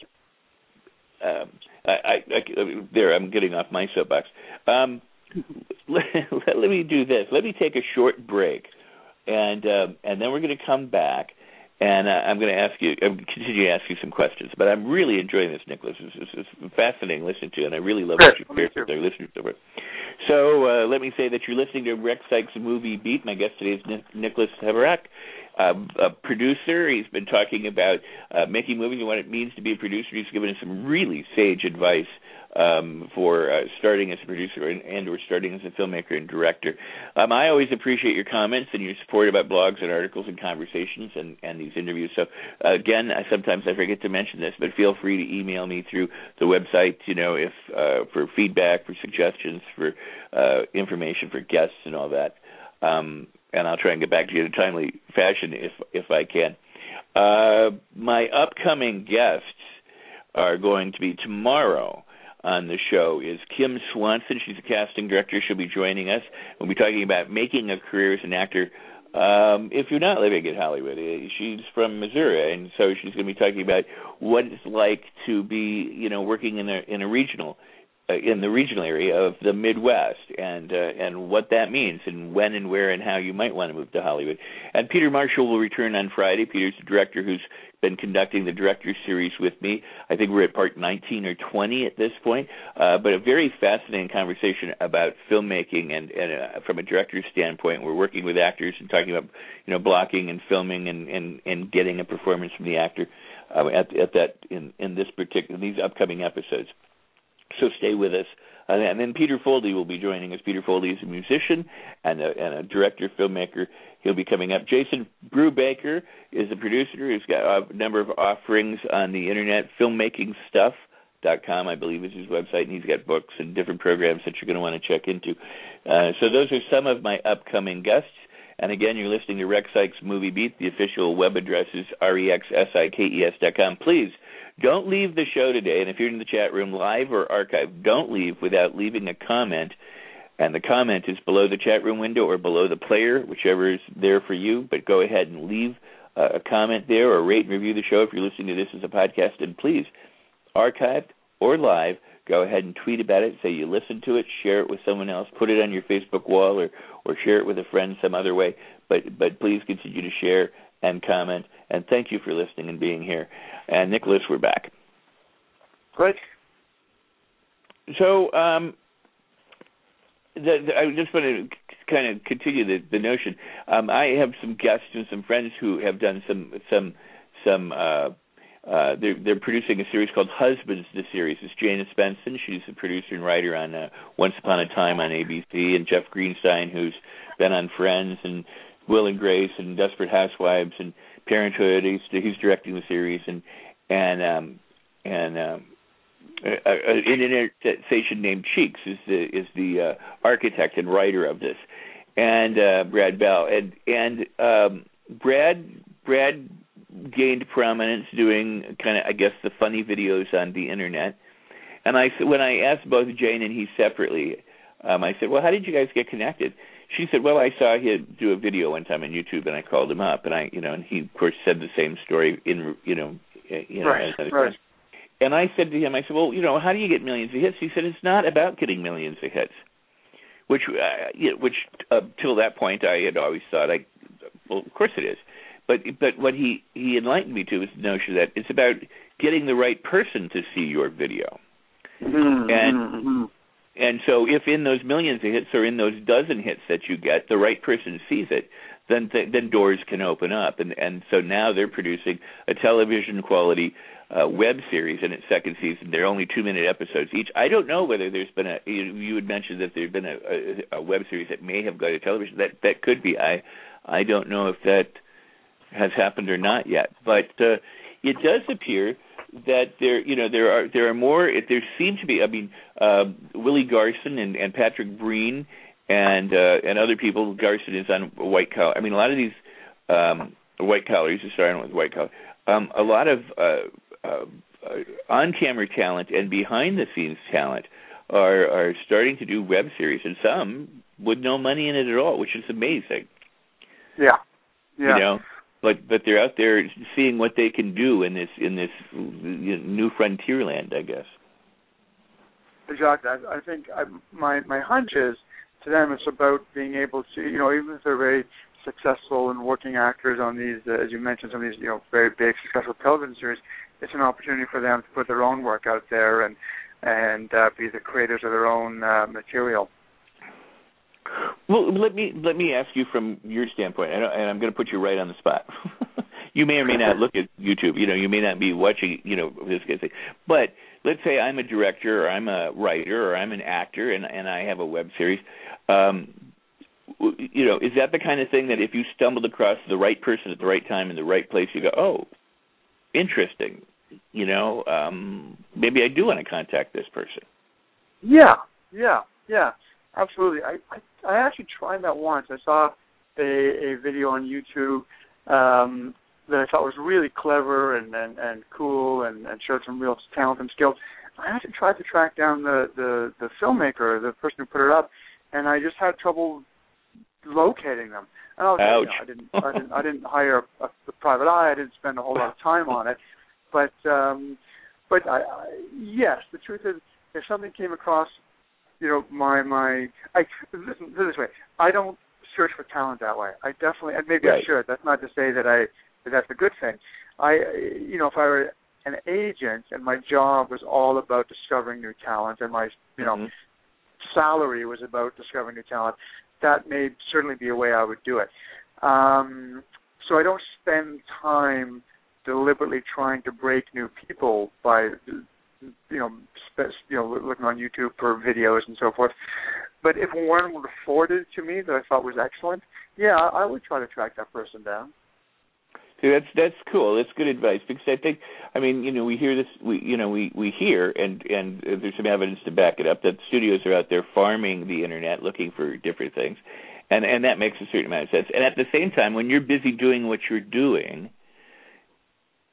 um, I, I, I there I'm getting off my soapbox. Um, let, let me do this. Let me take a short break, and um, and then we're going to come back and uh, I'm going to ask you, I'm continue to ask you some questions. But I'm really enjoying this, Nicholas. It's, it's, it's fascinating listening to, and I really love what you shared with our listeners over. So uh, let me say that you're listening to Rex Sikes Movie Beat. My guest today is Nicholas Tabarrok um, a producer. He's been talking about uh, making movies and what it means to be a producer. He's given us some really sage advice um, for uh, starting as a producer and, and or starting as a filmmaker and director. Um, I always appreciate your comments and your support about blogs and articles and conversations and, and these interviews. So uh, again, I, sometimes I forget to mention this, but feel free to email me through the website. You know, if uh, for feedback, for suggestions, for uh, information, for guests, and all that. Um, and I'll try and get back to you in a timely fashion if if I can. Uh, my upcoming guests are going to be tomorrow on the show is Kim Swanson. She's a casting director. She'll be joining us. We'll be talking about making a career as an actor. Um, if you're not living in Hollywood, eh, she's from Missouri, and so she's going to be talking about what it's like to be, you know, working in a in a regional in the regional area of the Midwest and uh, and what that means and when and where and how you might want to move to Hollywood. And Peter Marshall will return on Friday. Peter's the director who's been conducting the director series with me. I think we're at part 19 or 20 at this point, uh, but a very fascinating conversation about filmmaking and, and uh, from a director's standpoint. We're working with actors and talking about you know blocking and filming and and, and getting a performance from the actor uh, at at that in in this particular these upcoming episodes. So stay with us. Uh, and then Peter Foldy will be joining us. Peter Foldy is a musician and a, and a director, filmmaker. He'll be coming up. Jason Brubaker is a producer who's got a number of offerings on the internet, filmmakingstuff.com, I believe is his website, and he's got books and different programs that you're going to want to check into. Uh, so those are some of my upcoming guests. And again, you're listening to Rex Sikes Movie Beat. The official web address is rexsikes dot com. Please don't leave the show today, and if you're in the chat room, live or archive, don't leave without leaving a comment. And the comment is below the chat room window or below the player, whichever is there for you. But go ahead and leave uh, a comment there or rate and review the show if you're listening to this as a podcast. And please, archived or live, go ahead and tweet about it. Say you listened to it, share it with someone else, put it on your Facebook wall, or or share it with a friend some other way. But but please continue to share and comment. And thank you for listening and being here. And Nicholas, we're back. Great. So um, the, the, I just want to kind of continue the, the notion. Um, I have some guests and some friends who have done some some some. Uh, uh, they're they're producing a series called Husbands. The series is Jane Espenson. She's a producer and writer on uh, Once Upon a Time on ABC, and Jeff Greenstein, who's been on Friends and Will and Grace and Desperate Housewives and Parenthood. He's he's directing the series and and um and um a, a, an internet station named Cheeks is the is the uh, architect and writer of this, and uh, Brad Bell and and um, Brad Brad gained prominence doing kind of I guess the funny videos on the internet, and I when I asked both Jane and he separately, um, I said, well, how did you guys get connected? She said, "Well, I saw him do a video one time on YouTube, and I called him up, and I, you know, and he of course said the same story in, you know, you know, right, right. And I said to him, I said, "Well, you know, how do you get millions of hits?" He said, "It's not about getting millions of hits." Which, uh, you know, which uh, till that point I had always thought, I, well, of course it is. But but what he he enlightened me to was the notion that it's about getting the right person to see your video. Mm-hmm. And mm-hmm. And so, if in those millions of hits or in those dozen hits that you get, the right person sees it, then th- then doors can open up. And and so now they're producing a television quality uh, web series in its second season. They're only two minute episodes each. I don't know whether there's been a. You, had mentioned that there'd been a, a, a web series that may have gone to television. That that could be. I I don't know if that has happened or not yet, but uh, it does appear that there you know there are there are more there seem to be I mean uh, Willie Garson and, and Patrick Breen and uh, and other people Garson is on white collar I mean a lot of these um, white collar he's starting with white collar um, a lot of uh, uh, on camera talent and behind the scenes talent are are starting to do web series, and some with no money in it at all, which is amazing. Yeah, yeah. You know, but but they're out there seeing what they can do in this in this new frontier land, I guess. Exactly. I, I think I, my my hunch is to them it's about being able to you know even if they're very successful and working actors on these uh, as you mentioned some of these you know very big successful television series it's an opportunity for them to put their own work out there and and uh, be the creators of their own uh, material. Well, let me let me ask you from your standpoint, and I'm going to put you right on the spot. you may or may not look at YouTube. You know, you may not be watching. You know, this kind of thing. But let's say I'm a director, or I'm a writer, or I'm an actor, and and I have a web series. Um, you know, is that the kind of thing that if you stumbled across the right person at the right time in the right place, you go, oh, interesting. You know, um, maybe I do want to contact this person. Yeah, yeah, yeah, absolutely. I I, I actually tried that once. I saw a a video on YouTube um, that I thought was really clever and and, and cool and, and showed some real talent and skills. I actually tried to track down the the the filmmaker, the person who put it up, and I just had trouble locating them. And Ouch. You know, I didn't I didn't I didn't hire a, a private eye. I didn't spend a whole lot of time on it. But um but I, I yes, the truth is if something came across, you know, my my I listen this way. I don't search for talent that way. I definitely and maybe right. I should. That's not to say that I that that's a good thing. I you know, if I were an agent and my job was all about discovering new talent and my you know mm-hmm. salary was about discovering new talent, that may certainly be a way I would do it. Um, so I don't spend time deliberately trying to break new people by you know spe- you know looking on YouTube for videos and so forth. But if one were afforded to me that I thought was excellent, yeah, I would try to track that person down. See, that's that's cool. That's good advice because I think, I mean, you know, we hear this, we you know, we we hear and and there's some evidence to back it up that studios are out there farming the internet, looking for different things, and and that makes a certain amount of sense. And at the same time, when you're busy doing what you're doing,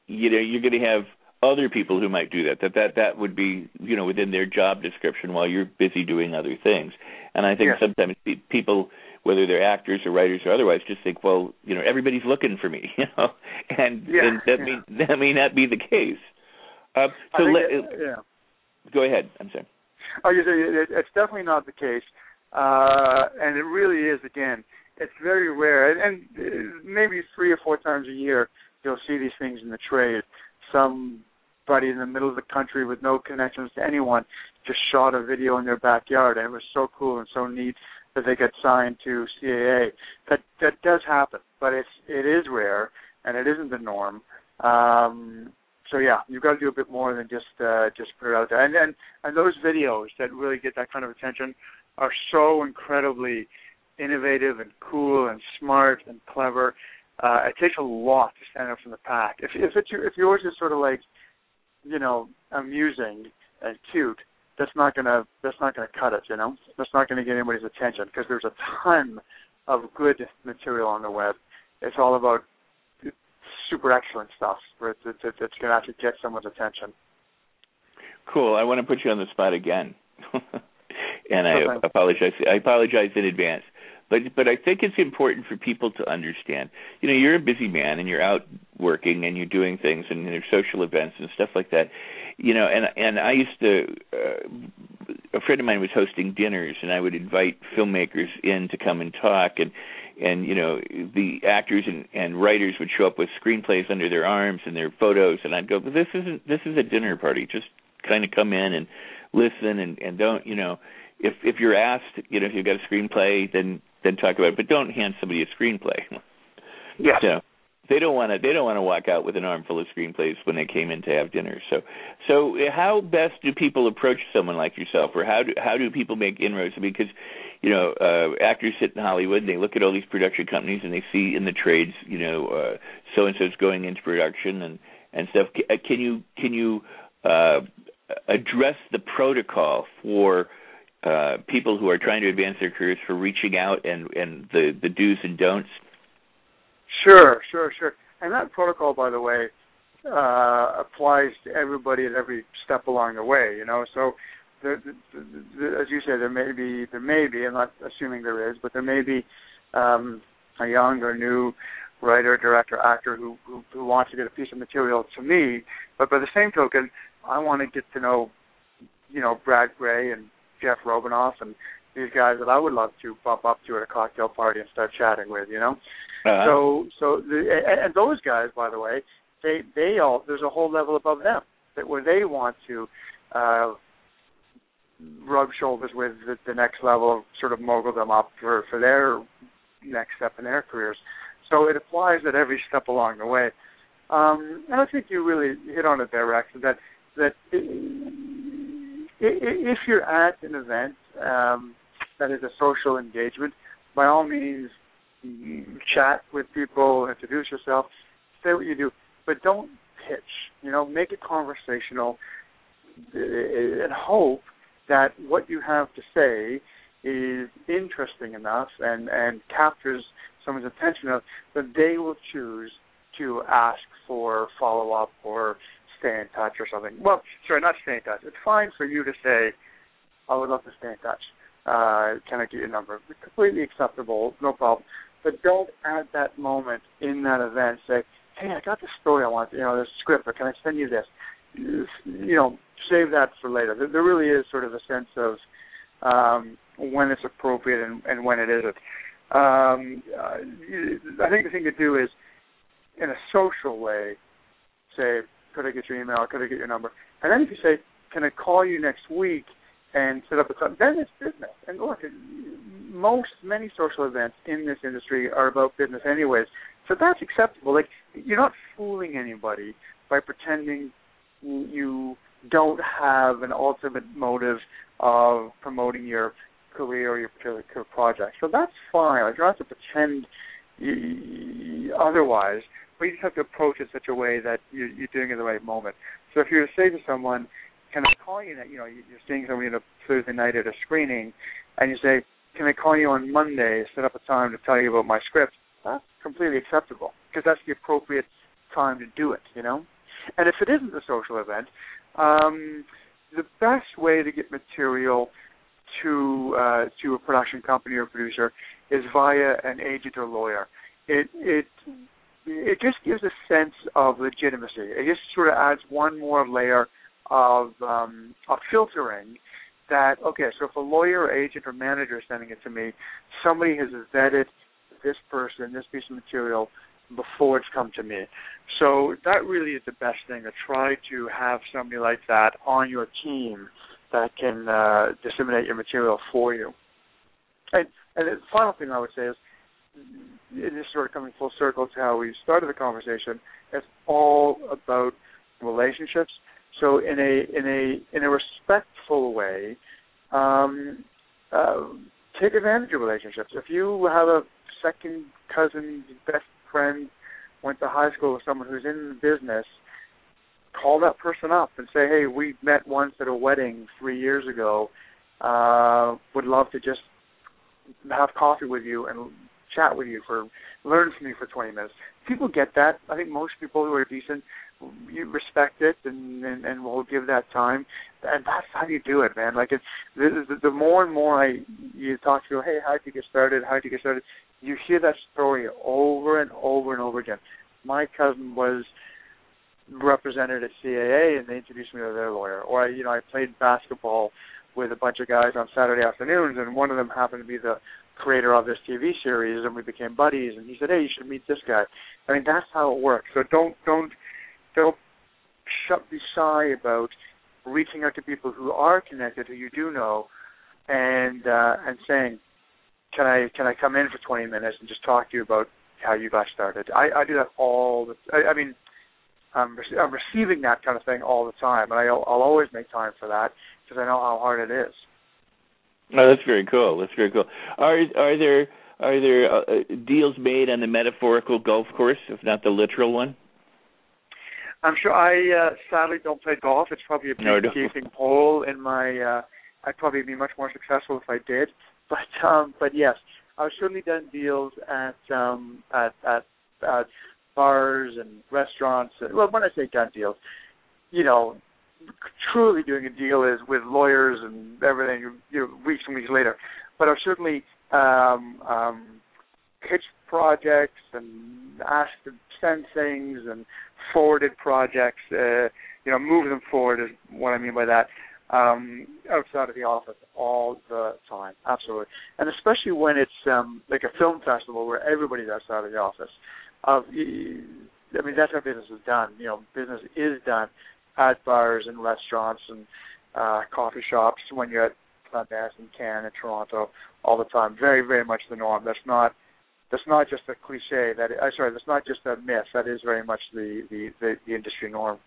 you know, you're going to have other people who might do that. That that that would be you know within their job description while you're busy doing other things. And I think yeah. sometimes people whether they're actors or writers or otherwise, just think, well, you know, everybody's looking for me, you know, and, yeah, and that yeah. may that may not be the case. Uh, so let, it, yeah. go ahead. I'm sorry. Oh, you say it, it's definitely not the case, uh, and it really is. Again, it's very rare, and, and maybe three or four times a year you'll see these things in the trade. Somebody in the middle of the country with no connections to anyone just shot a video in their backyard, and it was so cool and so neat that they get signed to CAA. That that does happen, but it's it is rare and it isn't the norm. Um, so yeah, you've got to do a bit more than just uh, just put it out there. And and and those videos that really get that kind of attention are so incredibly innovative and cool and smart and clever. Uh, it takes a lot to stand out from the pack. If if it's if yours is sort of like, you know, amusing and cute, that's not gonna that's not gonna cut it. You know, that's not gonna get anybody's attention because there's a ton of good material on the web. It's all about super excellent stuff where it's, it's, it's going to actually get someone's attention. Cool. I want to put you on the spot again, and I Okay. apologize. I apologize in advance. But but I think it's important for people to understand. You know, you're a busy man and you're out working and you're doing things and there's social events and stuff like that. You know, and and I used to. Uh, a friend of mine was hosting dinners, and I would invite filmmakers in to come and talk and and you know the actors and and writers would show up with screenplays under their arms and their photos and I'd go but this isn't this is a dinner party just kind of come in and listen and and don't you know if if you're asked you know if you've got a screenplay then then talk about it. But don't hand somebody a screenplay. Yeah. so they don't want to they don't want to walk out with an armful of screenplays when they came in to have dinner. So so how best do people approach someone like yourself? Or how do how do people make inroads? Because you know uh actors sit in hollywood and they look at all these production companies and they see in the trades you know uh so and so's going into production and and stuff. Uh, can you can you uh address the protocol for uh people who are trying to advance their careers for reaching out and and the the do's and don'ts Sure, sure, sure. And that protocol, by the way, uh, applies to everybody at every step along the way. You know, so the, the, as you say, there may be there may be. I'm not assuming there is, but there may be um, a young or new writer, director, actor who, who who wants to get a piece of material to me. But by the same token, I want to get to know, you know, Brad Grey and Jeff Robinov and these guys that I would love to bump up to at a cocktail party and start chatting with. You know. Uh-huh. So so the, and, and those guys, by the way, they they all there's a whole level above them that where they want to. uh rub shoulders with the, the next level, sort of mogul them up for for their next step in their careers. So it applies at every step along the way. Um, and I think you really hit on it there, Rex. That that if you're at an event um, that is a social engagement, by all means, chat with people, introduce yourself, say what you do, but don't pitch. You know, make it conversational, and hope that what you have to say is interesting enough and and captures someone's attention enough that they will choose to ask for follow up or stay in touch or something. Well, sorry, not stay in touch. It's fine for you to say, "I would love to stay in touch. Uh, can I get your number?" It's completely acceptable, no problem. But don't at that moment in that event say, "Hey, I got this story I want. You know, this script, or can I send you this?" You know, save that for later. There, there really is sort of a sense of um, when it's appropriate and, and when it isn't. Um, uh, I think the thing to do is, in a social way, say, "Could I get your email? Could I get your number?" And then if you say, "Can I call you next week?" and set up a time, then it's business. And look, most many social events in this industry are about business, anyways. So that's acceptable. Like you're not fooling anybody by pretending you don't have an ultimate motive of promoting your career or your particular project. So that's fine. Like you don't have to pretend otherwise, but you just have to approach it such a way that you're, you're doing it in the right moment. So if you were to say to someone, "Can I call you?" You know, you're seeing somebody on a Thursday night at a screening, and you say, "Can I call you on Monday? Set up a time to tell you about my script." That's completely acceptable because that's the appropriate time to do it. You know, and if it isn't a social event, um, the best way to get material to uh, to a production company or producer is via an agent or lawyer. It it it just gives a sense of legitimacy. It just sort of adds one more layer of um, of filtering. That okay, so if a lawyer, or agent, or manager is sending it to me, somebody has vetted this person, this piece of material before it's come to me. So that really is the best thing to try to have somebody like that on your team that can uh, disseminate your material for you. And, and the final thing I would say is, it is sort of coming full circle to how we started the conversation. It's all about relationships. So in a in a in a respectful way, um, uh, take advantage of relationships. If you have a second cousin, best friend, went to high school with someone who's in business, call that person up and say, "Hey, we met once at a wedding three years ago. Uh, would love to just have coffee with you and chat with you for learn from you for 20 minutes." People get that. I think most people who are decent you respect it and, and and will give that time and that's how you do it man like it's the, the, more and more i you talk to hey how did you get started how did you get started you hear that story over and over and over again my cousin was represented at CAA and they introduced me to their lawyer. Or I, you know, I played basketball with a bunch of guys on Saturday afternoons and one of them happened to be the creator of this TV series and we became buddies and he said, Hey, you should meet this guy. I mean that's how it works. So don't don't don't shut be shy about reaching out to people who are connected, who you do know, and uh and saying, Can I can I come in for twenty minutes and just talk to you about how you got started? I, I do that all the I, I mean I'm, I'm receiving that kind of thing all the time, and I'll, I'll always make time for that because I know how hard it is. Oh, that's very cool. That's very cool. Are are there are there uh, deals made on the metaphorical golf course, if not the literal one? I'm sure. I uh, sadly don't play golf. It's probably a big No, gaping hole in my. Uh, I'd probably be much more successful if I did. But um, but yes, I've certainly done deals at um, at at, at bars and restaurants. Well, when I say done deals, you know, truly doing a deal is with lawyers and everything, you know, weeks and weeks later. But I've certainly um, um, pitched projects and asked to send things and forwarded projects. Uh, you know, move them forward is what I mean by that. Um, outside of the office all the time, absolutely, and especially when it's um, like a film festival where everybody's outside of the office. Uh, I mean, that's how business is done. You know, business is done at bars and restaurants and uh, coffee shops when you're at Sundance and Cannes and Toronto all the time. Very, very much the norm. That's not that's not just a cliche. That uh, sorry, that's not just a myth. That is very much the the, the, the industry norm.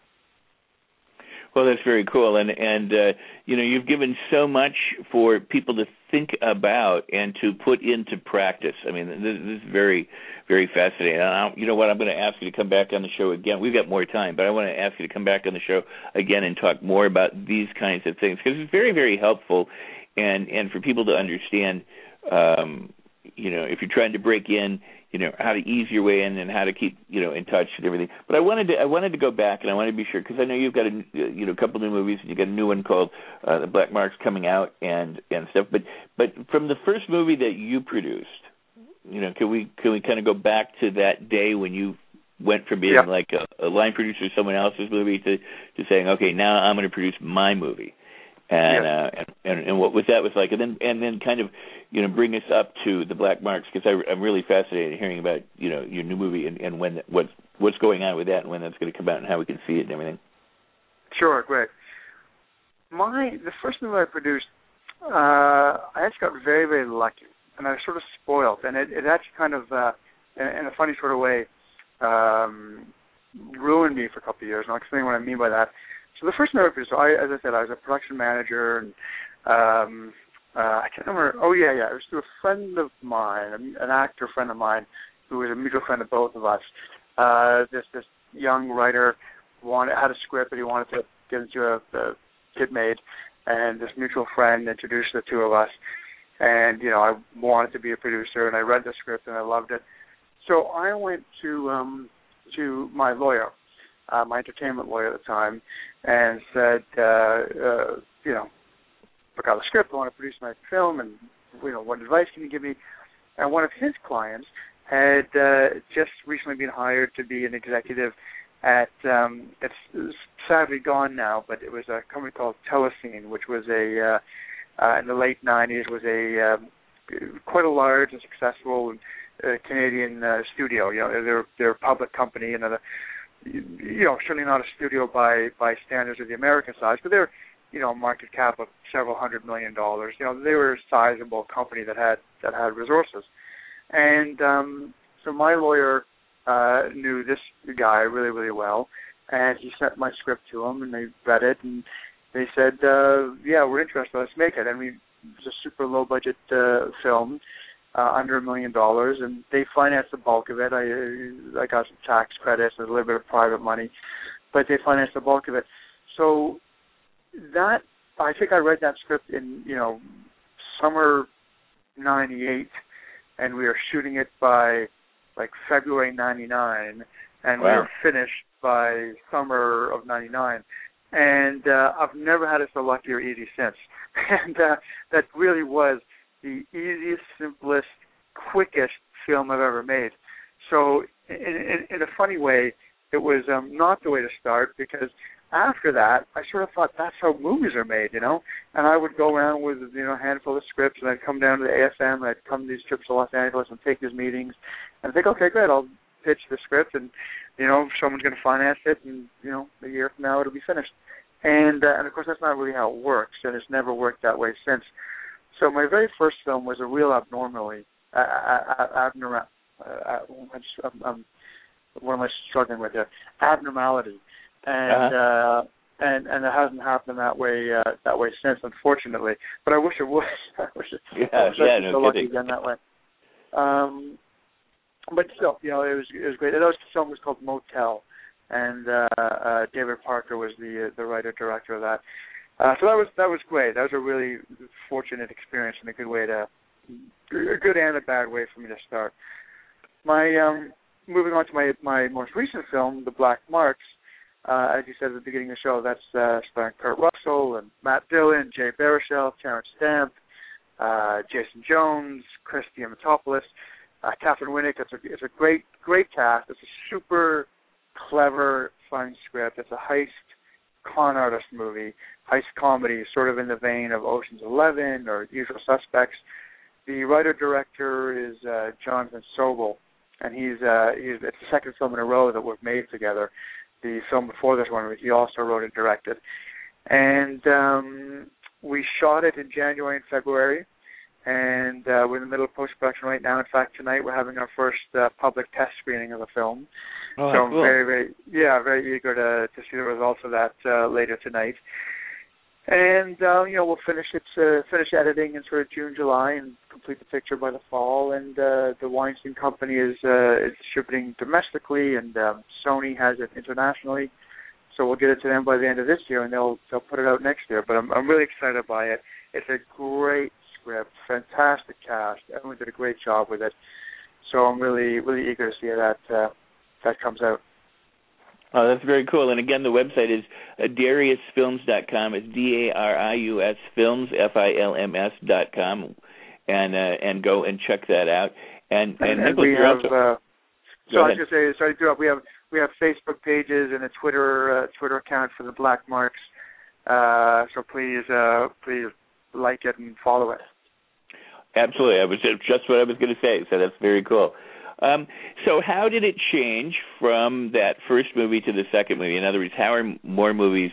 Well, that's very cool, and and uh, you know you've given so much for people to think about and to put into practice. I mean, this, this is very very fascinating. And you know what? I'm going to ask you to come back on the show again. We've got more time, but I want to ask you to come back on the show again and talk more about these kinds of things because it's very very helpful, and and for people to understand. Um, you know, if you're trying to break in, you know how to ease your way in and how to keep you know in touch and everything. But I wanted to I wanted to go back and I wanted to be sure because I know you've got a you know a couple new movies and you got a new one called uh, The Black Marks coming out and and stuff. But but from the first movie that you produced, you know, can we can we kind of go back to that day when you went from being like a, a line producer of someone else's movie to to saying okay now I'm going to produce my movie and, uh, and and and what was that was like, and then and then kind of you know bring us up to the black marks because I'm really fascinated hearing about you know your new movie and, and when what's what's going on with that and when that's going to come out and how we can see it and everything. Sure, great. My the first movie I produced, uh, I just got very very lucky, and I was sort of spoiled, and it it actually kind of uh, in, in a funny sort of way um, ruined me for a couple of years. And I'll explain what I mean by that. The first I so I, as I said, I was a production manager, and um, uh, I can't remember. Oh yeah, yeah, it was through a friend of mine, an actor friend of mine, who was a mutual friend of both of us. Uh, this this young writer wanted had a script that he wanted to get into a, a get made, and this mutual friend introduced the two of us. And you know, I wanted to be a producer, and I read the script and I loved it. So I went to um to my lawyer, uh, my entertainment lawyer at the time, and said, uh, uh, you know, look out the script. I want to produce my film, and you know, what advice can you give me? And one of his clients had uh, just recently been hired to be an executive at um, it's, it's sadly gone now, but it was a company called Telescene, which was a uh, uh, in the late '90s was a um, quite a large and successful uh, Canadian uh, studio. You know, they're they're a public company and a you know, certainly not a studio by by standards of the American size, but they're, you know, market cap of several hundred million dollars. You know, they were a sizable company that had that had resources, and um, so my lawyer uh, knew this guy really really well, and he sent my script to him, and they read it, and they said, uh, "Yeah, we're interested. Let's make it." We it was a super low budget uh, film uh, under a million dollars, and they financed the bulk of it. I I got some tax credits and a little bit of private money, but they financed the bulk of it. So that I think I read that script in you know summer '98, and we were shooting it by like February '99, and wow. we were finished by summer of '99. And uh, I've never had it so lucky or easy since. And uh, that really was the easiest, simplest, quickest film I've ever made. So, in, in, in a funny way, it was um, not the way to start because after that, I sort of thought that's how movies are made, you know. And I would go around with you know a handful of scripts, and I'd come down to the AFM, and I'd come to these trips to Los Angeles and take these meetings, and I think, okay, great, I'll pitch the script, and you know, someone's going to finance it, and you know, a year from now it'll be finished. And uh, and of course, that's not really how it works, and it's never worked that way since. So my very first film was a real abnormally uh, abnormal. Uh, I'm, I'm, what am I struggling with here? Abnormality, and uh-huh. uh, and and it hasn't happened that way uh, that way since, unfortunately. But I wish it would. I wish it. Yeah, I wish yeah, no so lucky again that way. Um, but still, you know, it was it was great. And that was the film was called Motel, and uh, uh, David Parker was the uh, the writer director of that. Uh, so that was that was great. That was a really fortunate experience and a good way to a good and a bad way for me to start. My um moving on to my my most recent film, The Black Marks. Uh, as you said at the beginning of the show, that's uh, starring Kurt Russell and Matt Dillon, Jay Baruchel, Terence Stamp, uh, Jason Jones, Chris Diamantopoulos, uh, Katheryn Winnick. It's a it's a great great cast. It's a super clever, fun script. It's a heist con artist movie, heist comedy, sort of in the vein of Ocean's Eleven or Usual Suspects. The writer director is uh, Jonathan Sobel, and he's uh, he's it's the second film in a row that we've made together. The film before this one, he also wrote and directed, and um, we shot it in January and February, and uh, we're in the middle of post production right now. In fact, tonight we're having our first uh, public test screening of the film. Oh, so I'm cool. very, very, yeah, very eager to to see the results of that uh, later tonight. And uh, you know we'll finish it, uh, finish editing in sort of June, July, and complete the picture by the fall. And uh, the Weinstein Company is uh, is distributing domestically, and um, Sony has it internationally. So we'll get it to them by the end of this year, and they'll they'll put it out next year. But I'm I'm really excited by it. It's a great script, fantastic cast. Everyone did a great job with it. So I'm really really eager to see that uh, that comes out. Oh, that's very cool. And again, the website is uh, dariusfilms.com. It's D A R I U S Films F I L M S dot com, and uh, and go and check that out. And and, and Nicholas, we have. also, Uh, so I was just say, sorry to interrupt. We have we have Facebook pages and a Twitter uh, Twitter account for the Black Marks. Uh, so please uh, please like it and follow it. Absolutely, I was just what I was going to say. So that's very cool. Um, so how did it change from that first movie to the second movie? In other words, how are more movies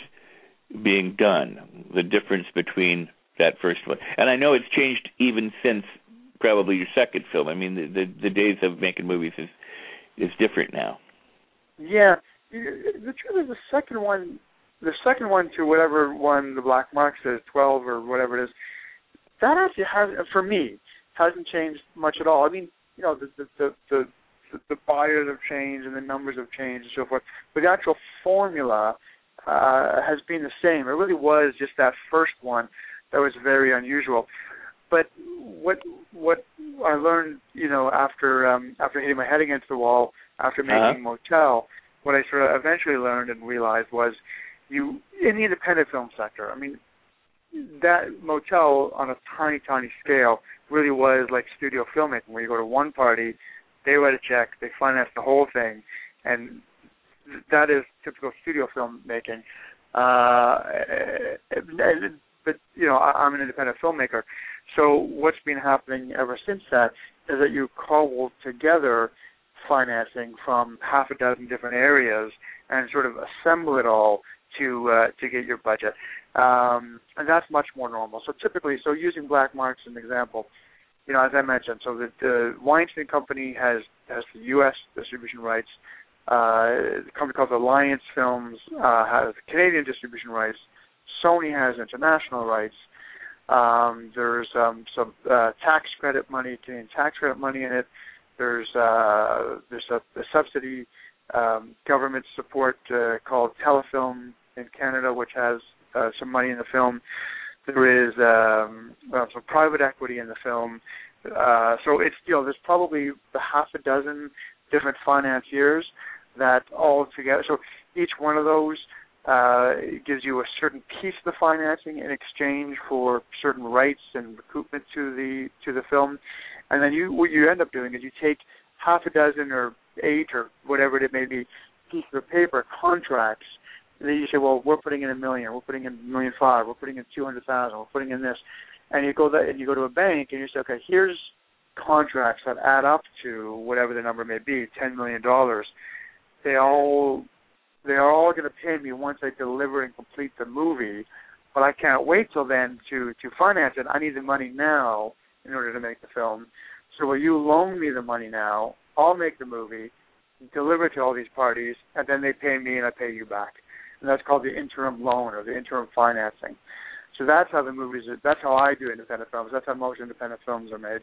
being done? The difference between that first one, and I know it's changed even since probably your second film. I mean, the the, the days of making movies is is different now. Yeah, the truth is the second one, the second one to whatever one the Black Marks is, twelve or whatever it is, that actually has for me hasn't changed much at all. I mean, you know, the the the the, the buyers have changed and the numbers have changed and so forth, but the actual formula uh, has been the same. It really was just that first one that was very unusual. But what what I learned, you know, after um, after hitting my head against the wall after making Motel, what I sort of eventually learned and realized was you in the independent film sector. I mean, that Motel on a tiny, tiny scale really was like studio filmmaking, where you go to one party, they write a check, they finance the whole thing, and that is typical studio filmmaking. Uh, but you know, I, I'm an independent filmmaker, so what's been happening ever since that is that you cobble together financing from half a dozen different areas and sort of assemble it all to uh, to get your budget, um, and that's much more normal. So typically, so using Black Marks as an example, you know, as I mentioned, so the, the Weinstein Company has has the U.S. distribution rights. Uh, a company called Alliance Films uh, has Canadian distribution rights. Sony has international rights. Um, there's um, some uh, tax credit money, Canadian tax credit money in it. There's uh, there's a, a subsidy um, government support uh, called Telefilm in Canada, which has uh, some money in the film. There is um, well, some private equity in the film. Uh, so it's you know there's probably half a dozen different financiers that all together. So each one of those uh, gives you a certain piece of the financing in exchange for certain rights and recoupment to the to the film, and then you what you end up doing is you take half a dozen or eight or whatever it may be pieces of paper contracts. And then you say, well, we're putting in a million, we're putting in a million five, we're putting in two hundred thousand, we're putting in this, and you go that and you go to a bank and you say, okay, here's contracts that add up to whatever the number may be, ten million dollars. They all they are all going to pay me once I deliver and complete the movie, but I can't wait till then to to finance it. I need the money now in order to make the film. So will you loan me the money now? I'll make the movie, deliver it to all these parties, and then they pay me and I pay you back. And that's called the interim loan or the interim financing. So that's how the movies. Are, that's how I do independent films. That's how most independent films are made.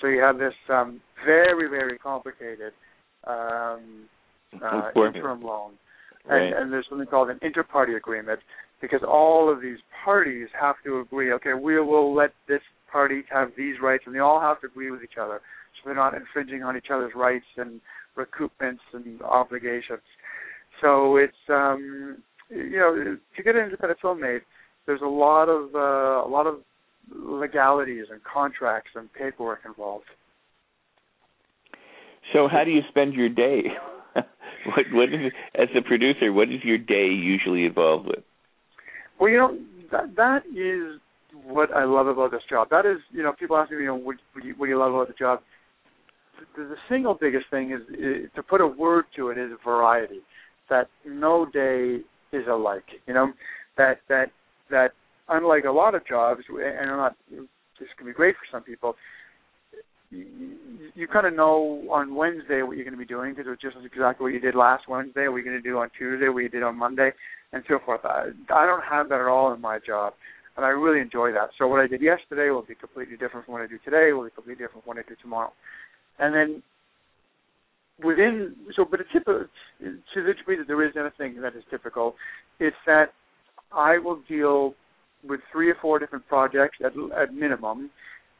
So you have this um, very very complicated um, uh, interim loan Right. and, and there's something called an inter-party agreement because all of these parties have to agree. Okay, we will let this party have these rights, and they all have to agree with each other, so they're not infringing on each other's rights and recoupments and obligations. So it's um, you know to get an independent film made, there's a lot of uh, a lot of legalities and contracts and paperwork involved. So how do you spend your day? what what is as a producer, what is your day usually involved with? Well, you know that that is what I love about this job. That is, you know, people ask me, you know, what, what, do, you, what do you love about the job? The, the single biggest thing is, is to put a word to it is variety. That no day is alike. You know, that that that unlike a lot of jobs, and I'm not, this can be great for some people. You, you kind of know on Wednesday what you're going to be doing because it's just exactly what you did last Wednesday. What you're going to do on Tuesday, what you did on Monday, and so forth. I, I don't have that at all in my job, and I really enjoy that. So what I did yesterday will be completely different from what I do today. Will be completely different from what I do tomorrow, and then within so but a typical to the degree that there is anything that is typical, it's that I will deal with three or four different projects at, at minimum,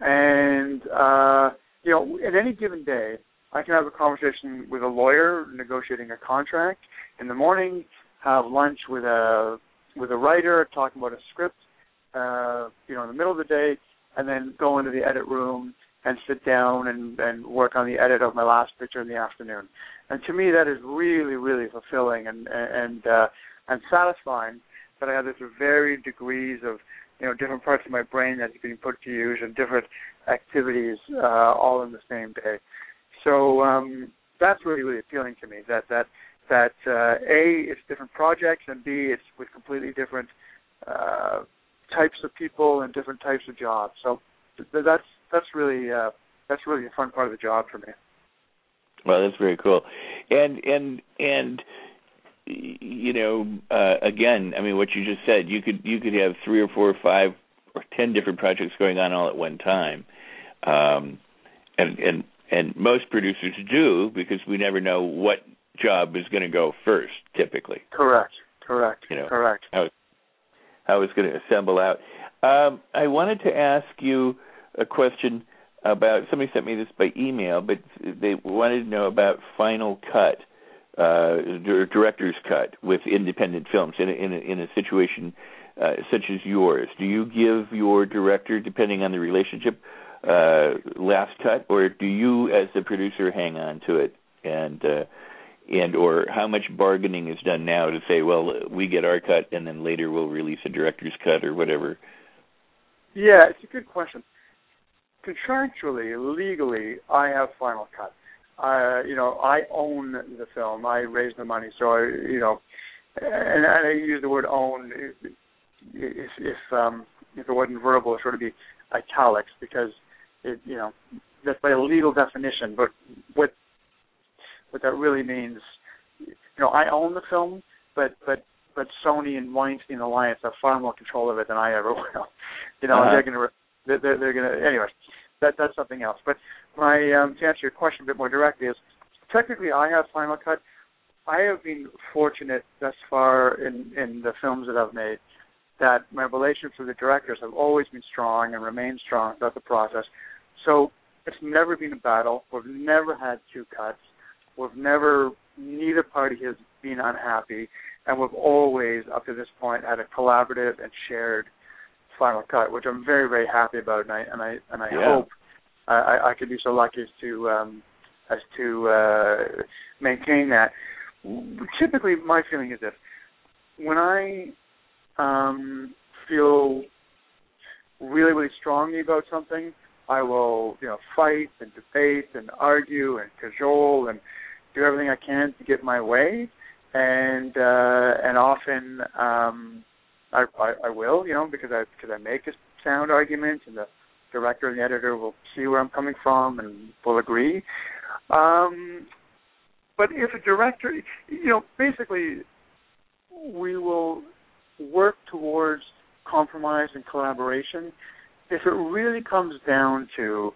and uh, you know, at any given day, I can have a conversation with a lawyer negotiating a contract. In the morning, have lunch with a with a writer talking about a script, uh, you know, in the middle of the day, and then go into the edit room and sit down and, and work on the edit of my last picture in the afternoon. And to me, that is really, really fulfilling and and uh, and satisfying that I have this varied degrees of you know different parts of my brain that's being put to use and different activities uh, all in the same day. So um, that's really really appealing to me. That that that uh, a it's different projects and b it's with completely different uh, types of people and different types of jobs. So th- that's that's really uh, that's really a fun part of the job for me. Well, that's very cool, and and and you know, uh, again, I mean, what you just said, you could you could have three or four or five or ten different projects going on all at one time, um, and and and most producers do because we never know what job is going to go first. Typically, correct, correct, you know, correct. How how it's going to assemble out. Um, I wanted to ask you a question about somebody sent me this by email, but they wanted to know about Final Cut uh, director's cut with independent films in a, in a, in a situation uh, such as yours? Do you give your director, depending on the relationship, uh, last cut, or do you, as the producer, hang on to it and uh, and or how much bargaining is done now to say, well, we get our cut, and then later we'll release a director's cut or whatever? Yeah, it's a good question. Contractually, legally, I have final cut. I, you know, I own the film. I raise the money, so I, you know, and, and I use the word own if if um, if it wasn't verbal, it sort of be italics because it, you know, that's by a legal definition. But what what that really means, you know, I own the film, but but but Sony and Weinstein Alliance have far more control of it than I ever will. You know, uh-huh. they're gonna they're, they're gonna anyway. That that's something else. But my um, to answer your question a bit more directly is technically I have Final Cut. I have been fortunate thus far in in the films that I've made that my relationships with the directors have always been strong and remain strong throughout the process. So it's never been a battle. We've never had two cuts. We've never neither party has been unhappy, and we've always up to this point had a collaborative and shared final cut, which I'm very very happy about, and I and I and I yeah. hope I, I could be so lucky as to um, as to uh, maintain that. Typically, my feeling is this: when I um, feel really, really strongly about something, I will, you know, fight and debate and argue and cajole and do everything I can to get my way. And uh, and often um, I, I I will, you know, because I because I make a sound argument and the director and the editor will see where I'm coming from and will agree. Um, but if a director, you know, basically, we will work towards compromise and collaboration. If it really comes down to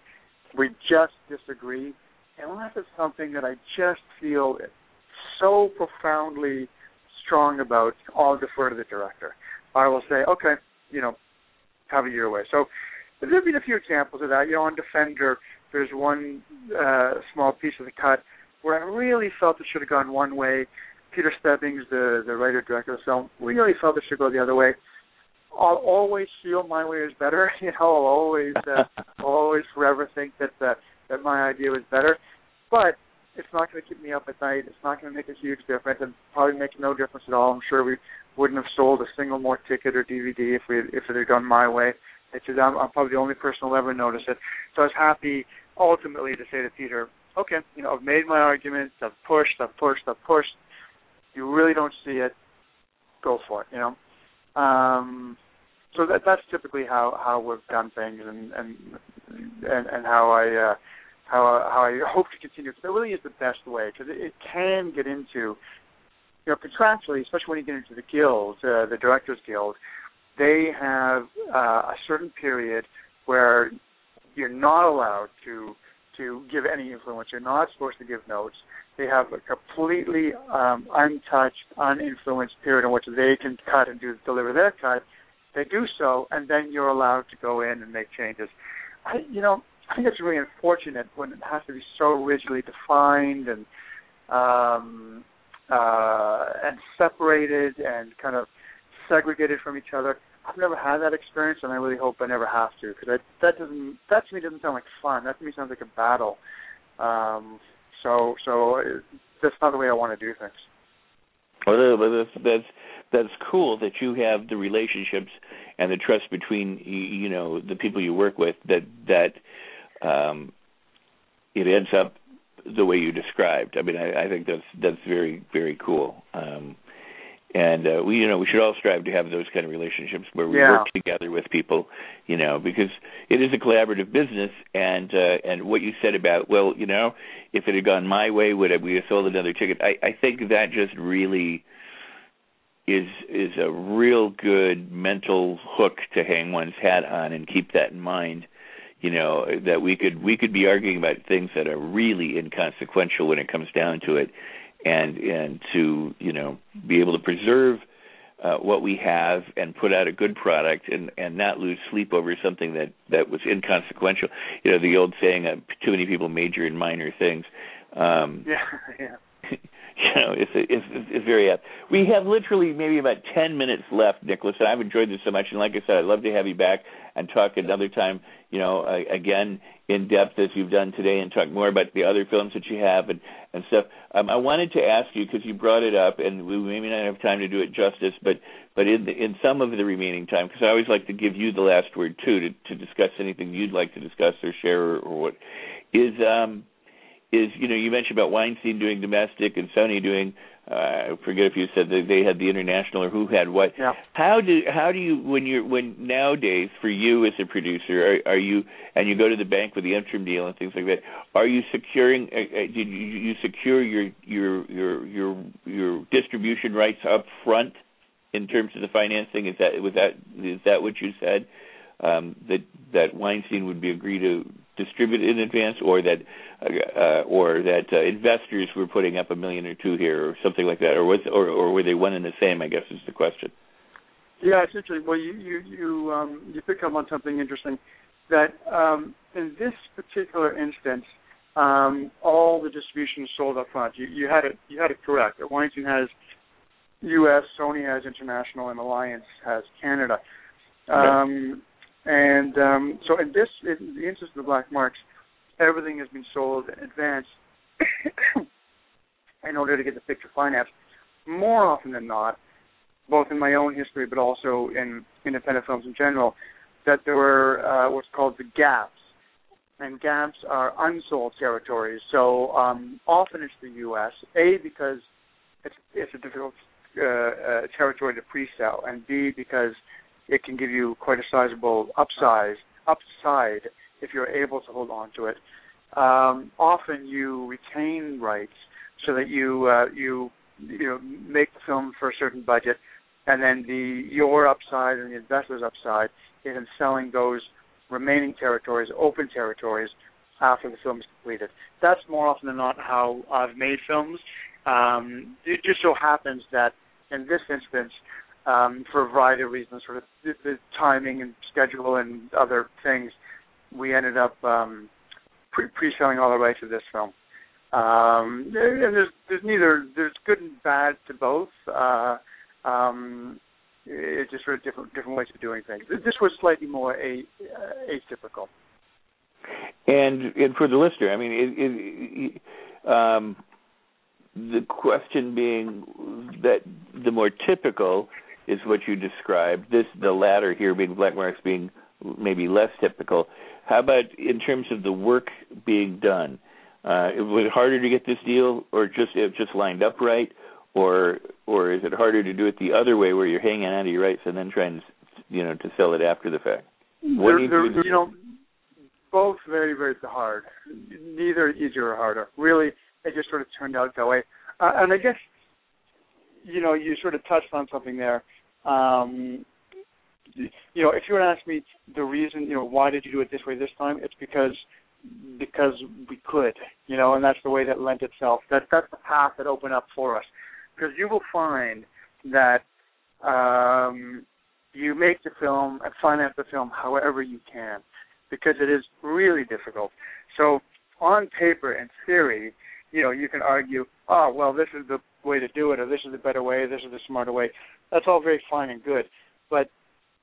we just disagree, unless it's something that I just feel so profoundly strong about, I'll defer to the director. I will say, okay, you know, have a year away. So there've been a few examples of that. You know, on Defendor, there's one uh, small piece of the cut where I really felt it should have gone one way. Peter Stebbings, the the writer director of the film, really felt it should go the other way. I'll always feel my way is better. You know, I'll always uh, I'll always forever think that uh, that my idea was better. But it's not going to keep me up at night. It's not going to make a huge difference, and probably make no difference at all. I'm sure we wouldn't have sold a single more ticket or DVD if we if it had gone my way. It's just, I'm, I'm probably the only person who'll ever notice it. So I was happy ultimately to say to Peter, okay, you know, I've made my arguments, I've pushed, I've pushed, I've pushed. You really don't see it, go for it, you know. Um, so that that's typically how how we've done things, and and and, and how I uh, how how I hope to continue. Because it really is the best way, because it, it can get into you know contractually, especially when you get into the guild, uh, the directors guild, they have uh, a certain period where you're not allowed to to give any influence. You're not supposed to give notes. They have a completely um, untouched, uninfluenced period in which they can cut and do deliver their cut. They do so, and then you're allowed to go in and make changes. I, you know, I think it's really unfortunate when it has to be so rigidly defined and um, uh, and separated and kind of segregated from each other. I've never had that experience, and I really hope I never have to because that doesn't that to me doesn't sound like fun. That to me sounds like a battle. Um, so so it, uh, that's not the way I want to do things. Well, that's that's that's cool that you have the relationships and the trust between you know the people you work with that that um, it ends up the way you described. I mean, I, I think that's that's very very cool. Um, and uh, we you know we should all strive to have those kind of relationships where we yeah. work together with people you know because it is a collaborative business and uh and what you said about well you know if it had gone my way would we have sold another ticket i i think that just really is is a real good mental hook to hang one's hat on and keep that in mind you know that we could we could be arguing about things that are really inconsequential when it comes down to it and and to you know be able to preserve uh, what we have and put out a good product and and not lose sleep over something that that was inconsequential. You know the old saying, uh, "Too many people major in minor things." Um, yeah, yeah. You know, it's it's it's very apt. We have literally maybe about ten minutes left, Nicholas, and I've enjoyed this so much. And like I said, I'd love to have you back and talk another time. You know, uh, again in depth as you've done today, and talk more about the other films that you have and and stuff. Um, I wanted to ask you because you brought it up, and we maybe not have time to do it justice, but but in the, in some of the remaining time, because I always like to give you the last word too to to discuss anything you'd like to discuss or share or, or what is um is you know you mentioned about Weinstein doing domestic and Sony doing uh, I forget if you said that they had the international or who had what. Yeah. How do how do you when you're when nowadays for you as a producer are, are you and you go to the bank with the interim deal and things like that? Are you securing? Uh, uh, did you, you secure your your your your your distribution rights up front in terms of the financing? Is that was that is that what you said? Um, that that Weinstein would be agree to distribute in advance, or that uh, or that uh, investors were putting up a million or two here, or something like that, or was or, or were they one and the same? I guess is the question. Yeah, it's interesting. Well, you you you um, you pick up on something interesting that um, in this particular instance, um, all the distribution is sold up front. You, you had it you had it correct. Weinstein has U.S., Sony has international, and Alliance has Canada. Um, and um, so in this, in the interest of the black marks, everything has been sold in advance in order to get the picture financed. More often than not, both in my own history but also in independent films in general, that there were uh, what's called the gaps. And gaps are unsold territories. So um, often it's the U.S. A because it's it's a difficult uh, uh, territory to pre-sell, and B because it can give you quite a sizable upsize upside if you're able to hold on to it. Um, often you retain rights so that you uh, you you know make the film for a certain budget, and then the your upside and the investor's upside is in selling those remaining territories, open territories, after the film is completed. That's more often than not how I've made films. Um, it just so happens that in this instance, um, for a variety of reasons, sort of the, the timing and schedule and other things, we ended up um, pre- pre-selling all the rights to this film. Um, and there's there's neither there's good and bad to both. Uh, um, it's just sort of different different ways of doing things. This was slightly more a, uh, atypical. And and for the listener, I mean, it, it, um, the question being that the more typical is what you described. This the latter here being black marks being maybe less typical. How about in terms of the work being done? Uh, was it harder to get this deal, or just it just lined up right, or or is it harder to do it the other way, where you're hanging on to your rights and then trying to you know to sell it after the fact? What there, there, you, you know, both very very hard. Neither easier or harder. Really, it just sort of turned out that way. Uh, and I guess you know you sort of touched on something there. Um, you know, if you were to ask me the reason, you know, why did you do it this way this time? It's because because we could, you know, and that's the way that lent itself. That that's the path that opened up for us. Because you will find that um, you make the film and finance the film however you can, because it is really difficult. So on paper and theory, you know, you can argue, oh well, this is the way to do it, or this is the better way, this is the smarter way. That's all very fine and good, but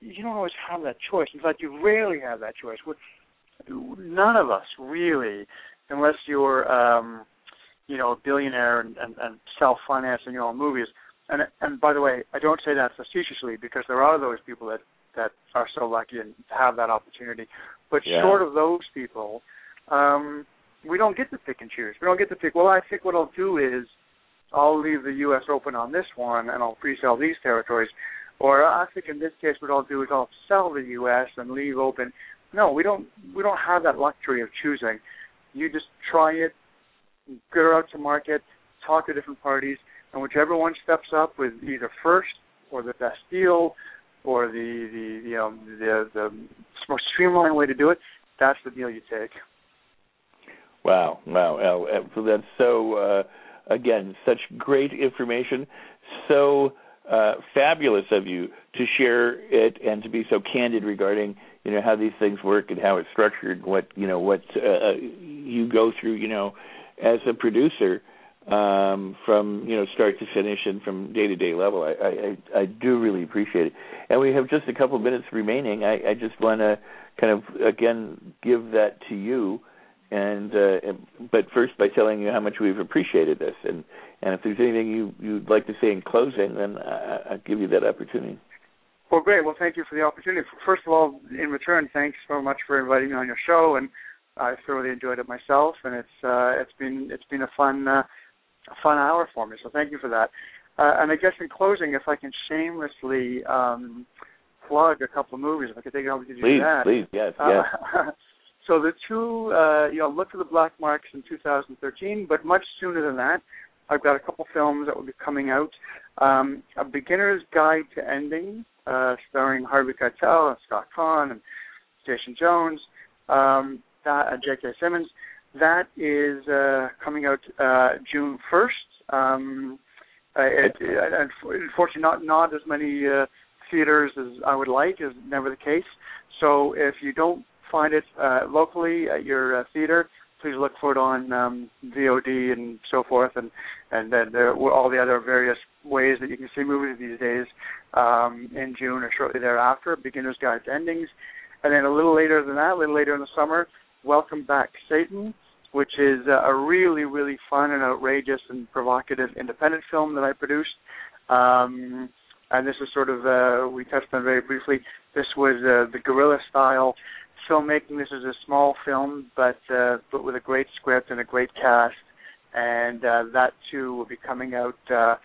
you don't always have that choice. In fact, you rarely have that choice none of us really, unless you're um, you know a billionaire and, and, and self-financing your own movies. And and by the way, I don't say that facetiously because there are those people that that are so lucky and have that opportunity. But yeah. short of those people, um, we don't get to pick and choose. We don't get to pick. Well, I think what I'll do is I'll leave the U.S. open on this one and I'll pre-sell these territories. Or I think in this case, what I'll do is I'll sell the U.S. and leave open no, we don't. We don't have that luxury of choosing. You just try it, go out to market, talk to different parties, and whichever one steps up with either first or the best deal or the the you know the the most streamlined way to do it, that's the deal you take. Wow, wow, well, that's so. Uh, again, such great information, so uh, fabulous of you to share it and to be so candid regarding you know how these things work and how it's structured what you know what uh, uh, you go through you know as a producer um from you know start to finish and from day to day level. I, I i do really appreciate it. And we have just a couple minutes remaining. I i just want to kind of again give that to you and uh but first by telling you how much we've appreciated this and and if there's anything you you'd like to say in closing then I, i'll give you that opportunity well, great. Well, thank you for the opportunity. First of all, in return, thanks so much for inviting me on your show, and I thoroughly enjoyed it myself. And it's uh, it's been it's been a fun uh, a fun hour for me. So thank you for that. Uh, and I guess in closing, if I can shamelessly um, plug a couple of movies, if I could take it over to do please, that. Please, yes, uh, yes. so the two, uh, you know, look for the black marks in 2013, but much sooner than that. I've got a couple films that will be coming out. Um, a Beginner's Guide to Ending, uh, starring Harvey Keitel and Scott Caan and Jason Jones, um, that, uh, J.K. Simmons. That is uh, coming out uh, June 1st. Um, it, it, unfortunately, not not as many uh, theaters as I would like is never the case. So if you don't find it uh, locally at your uh, theater, please look for it on um, VOD and so forth, and and then there, were all the other various ways that you can see movies these days um, in June or shortly thereafter. Beginner's Guide to Endings, and then a little later than that, a little later in the summer, Welcome Back, Satan, which is uh, a really really fun and outrageous and provocative independent film that I produced. Um, and this is sort of uh, we touched on very briefly. This was uh, the guerrilla style filmmaking. This is a small film, but uh, but with a great script and a great cast, and uh, that too will be coming out uh,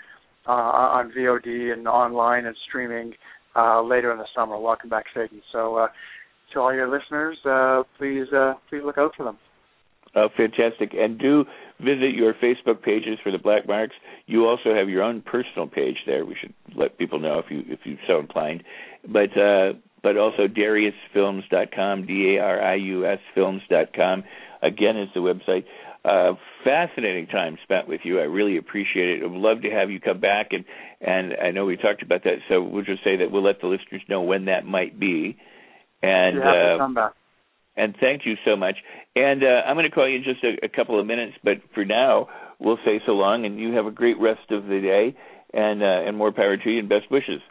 uh, on VOD and online and streaming uh, later in the summer. Welcome back, Satan. So, uh, to all your listeners, uh, please uh, please look out for them. Oh, fantastic! And do visit your Facebook pages for the Black Marks. You also have your own personal page there. We should let people know if you if you so inclined. But uh, but also dariusfilms.com, D-A-R-I-U-S films.com. Again, is the website. Uh, fascinating time spent with you. I really appreciate it. I would love to have you come back, and and I know we talked about that, so we'll just say that we'll let the listeners know when that might be. And uh, come back. And thank you so much. And uh, I'm going to call you in just a, a couple of minutes, but for now, we'll say so long, and you have a great rest of the day, and uh, and more power to you, and best wishes.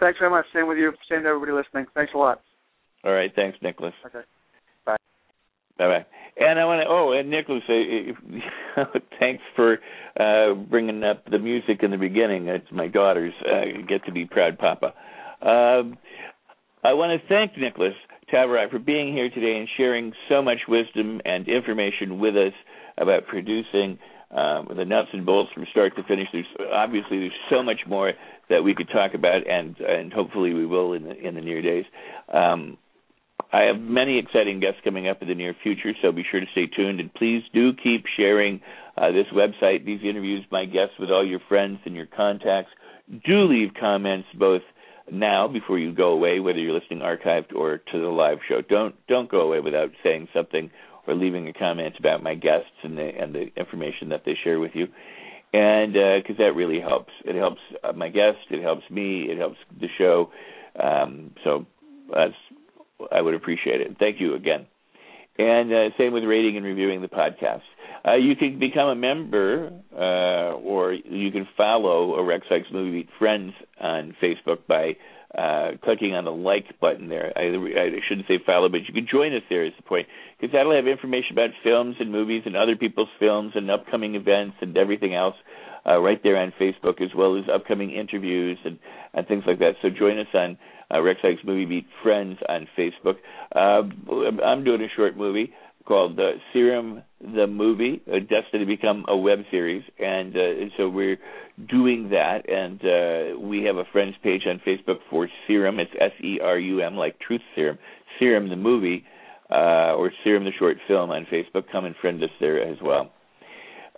Thanks very much. Same with you. Same to everybody listening. Thanks a lot. All right. Thanks, Nicholas. Okay. Bye. Bye bye. And I want to. Oh, and Nicholas, uh, thanks for uh, bringing up the music in the beginning. It's my daughters uh, get to be proud papa. Um, I want to thank Nicholas Tabarrok for being here today and sharing so much wisdom and information with us about producing um, the nuts and bolts from start to finish. There's obviously there's so much more that we could talk about, and and hopefully we will in the in the near days. Um, I have many exciting guests coming up in the near future, so be sure to stay tuned and please do keep sharing uh, this website, these interviews, my guests with all your friends and your contacts. Do leave comments both now before you go away, whether you're listening archived or to the live show. Don't don't go away without saying something or leaving a comment about my guests and the and the information that they share with you and because uh, that really helps. It helps my guest. It helps me. It helps the show. Um, so I would appreciate it. Thank you again. And uh, same with rating and reviewing the podcast. Uh, you can become a member, uh, or you can follow a Rex Sikes Movie Friends on Facebook by uh, clicking on the like button there. I, I shouldn't say follow, but you can join us there is the point because that'll have information about films and movies and other people's films and upcoming events and everything else uh, right there on Facebook, as well as upcoming interviews and and things like that. So join us on uh, Rex Sikes Movie Beat Friends on Facebook. Uh, I'm doing a short movie called uh, Serum the Movie, uh, destined to become a web series, and uh, so we're doing that. And uh, we have a friends page on Facebook for Serum. It's S E R U M, like Truth Serum. Serum the Movie, uh, or Serum the Short Film on Facebook. Come and friend us there as well.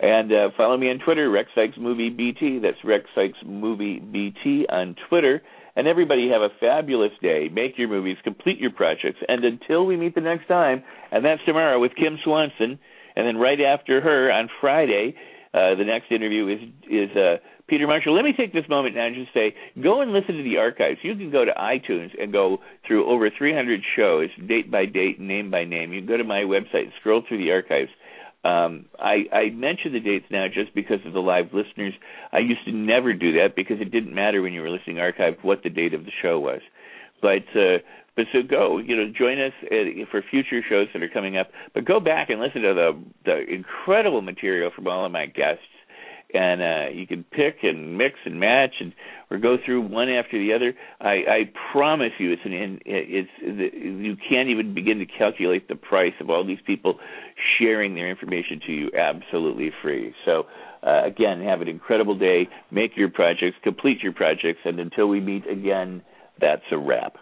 And uh, follow me on Twitter, Rex Sikes Movie BT. That's Rex Sikes Movie BT on Twitter. And everybody have a fabulous day. Make your movies, complete your projects. And until we meet the next time, and that's tomorrow with Kim Swanson, and then right after her on Friday, uh, the next interview is is uh, Peter Marshall. Let me take this moment now and just say, go and listen to the archives. You can go to iTunes and go through over 300 shows, date by date, name by name. You can go to my website, scroll through the archives. Um, I, I mention the dates now just because of the live listeners. I used to never do that because it didn't matter when you were listening archived what the date of the show was. But uh, but so go, you know, join us for future shows that are coming up. But go back and listen to the the incredible material from all of my guests and uh, you can pick and mix and match and or go through one after the other. I, I promise you, it's an it's you can't even begin to calculate the price of all these people sharing their information to you absolutely free. So uh, again, have an incredible day. Make your projects, complete your projects, and until we meet again, that's a wrap.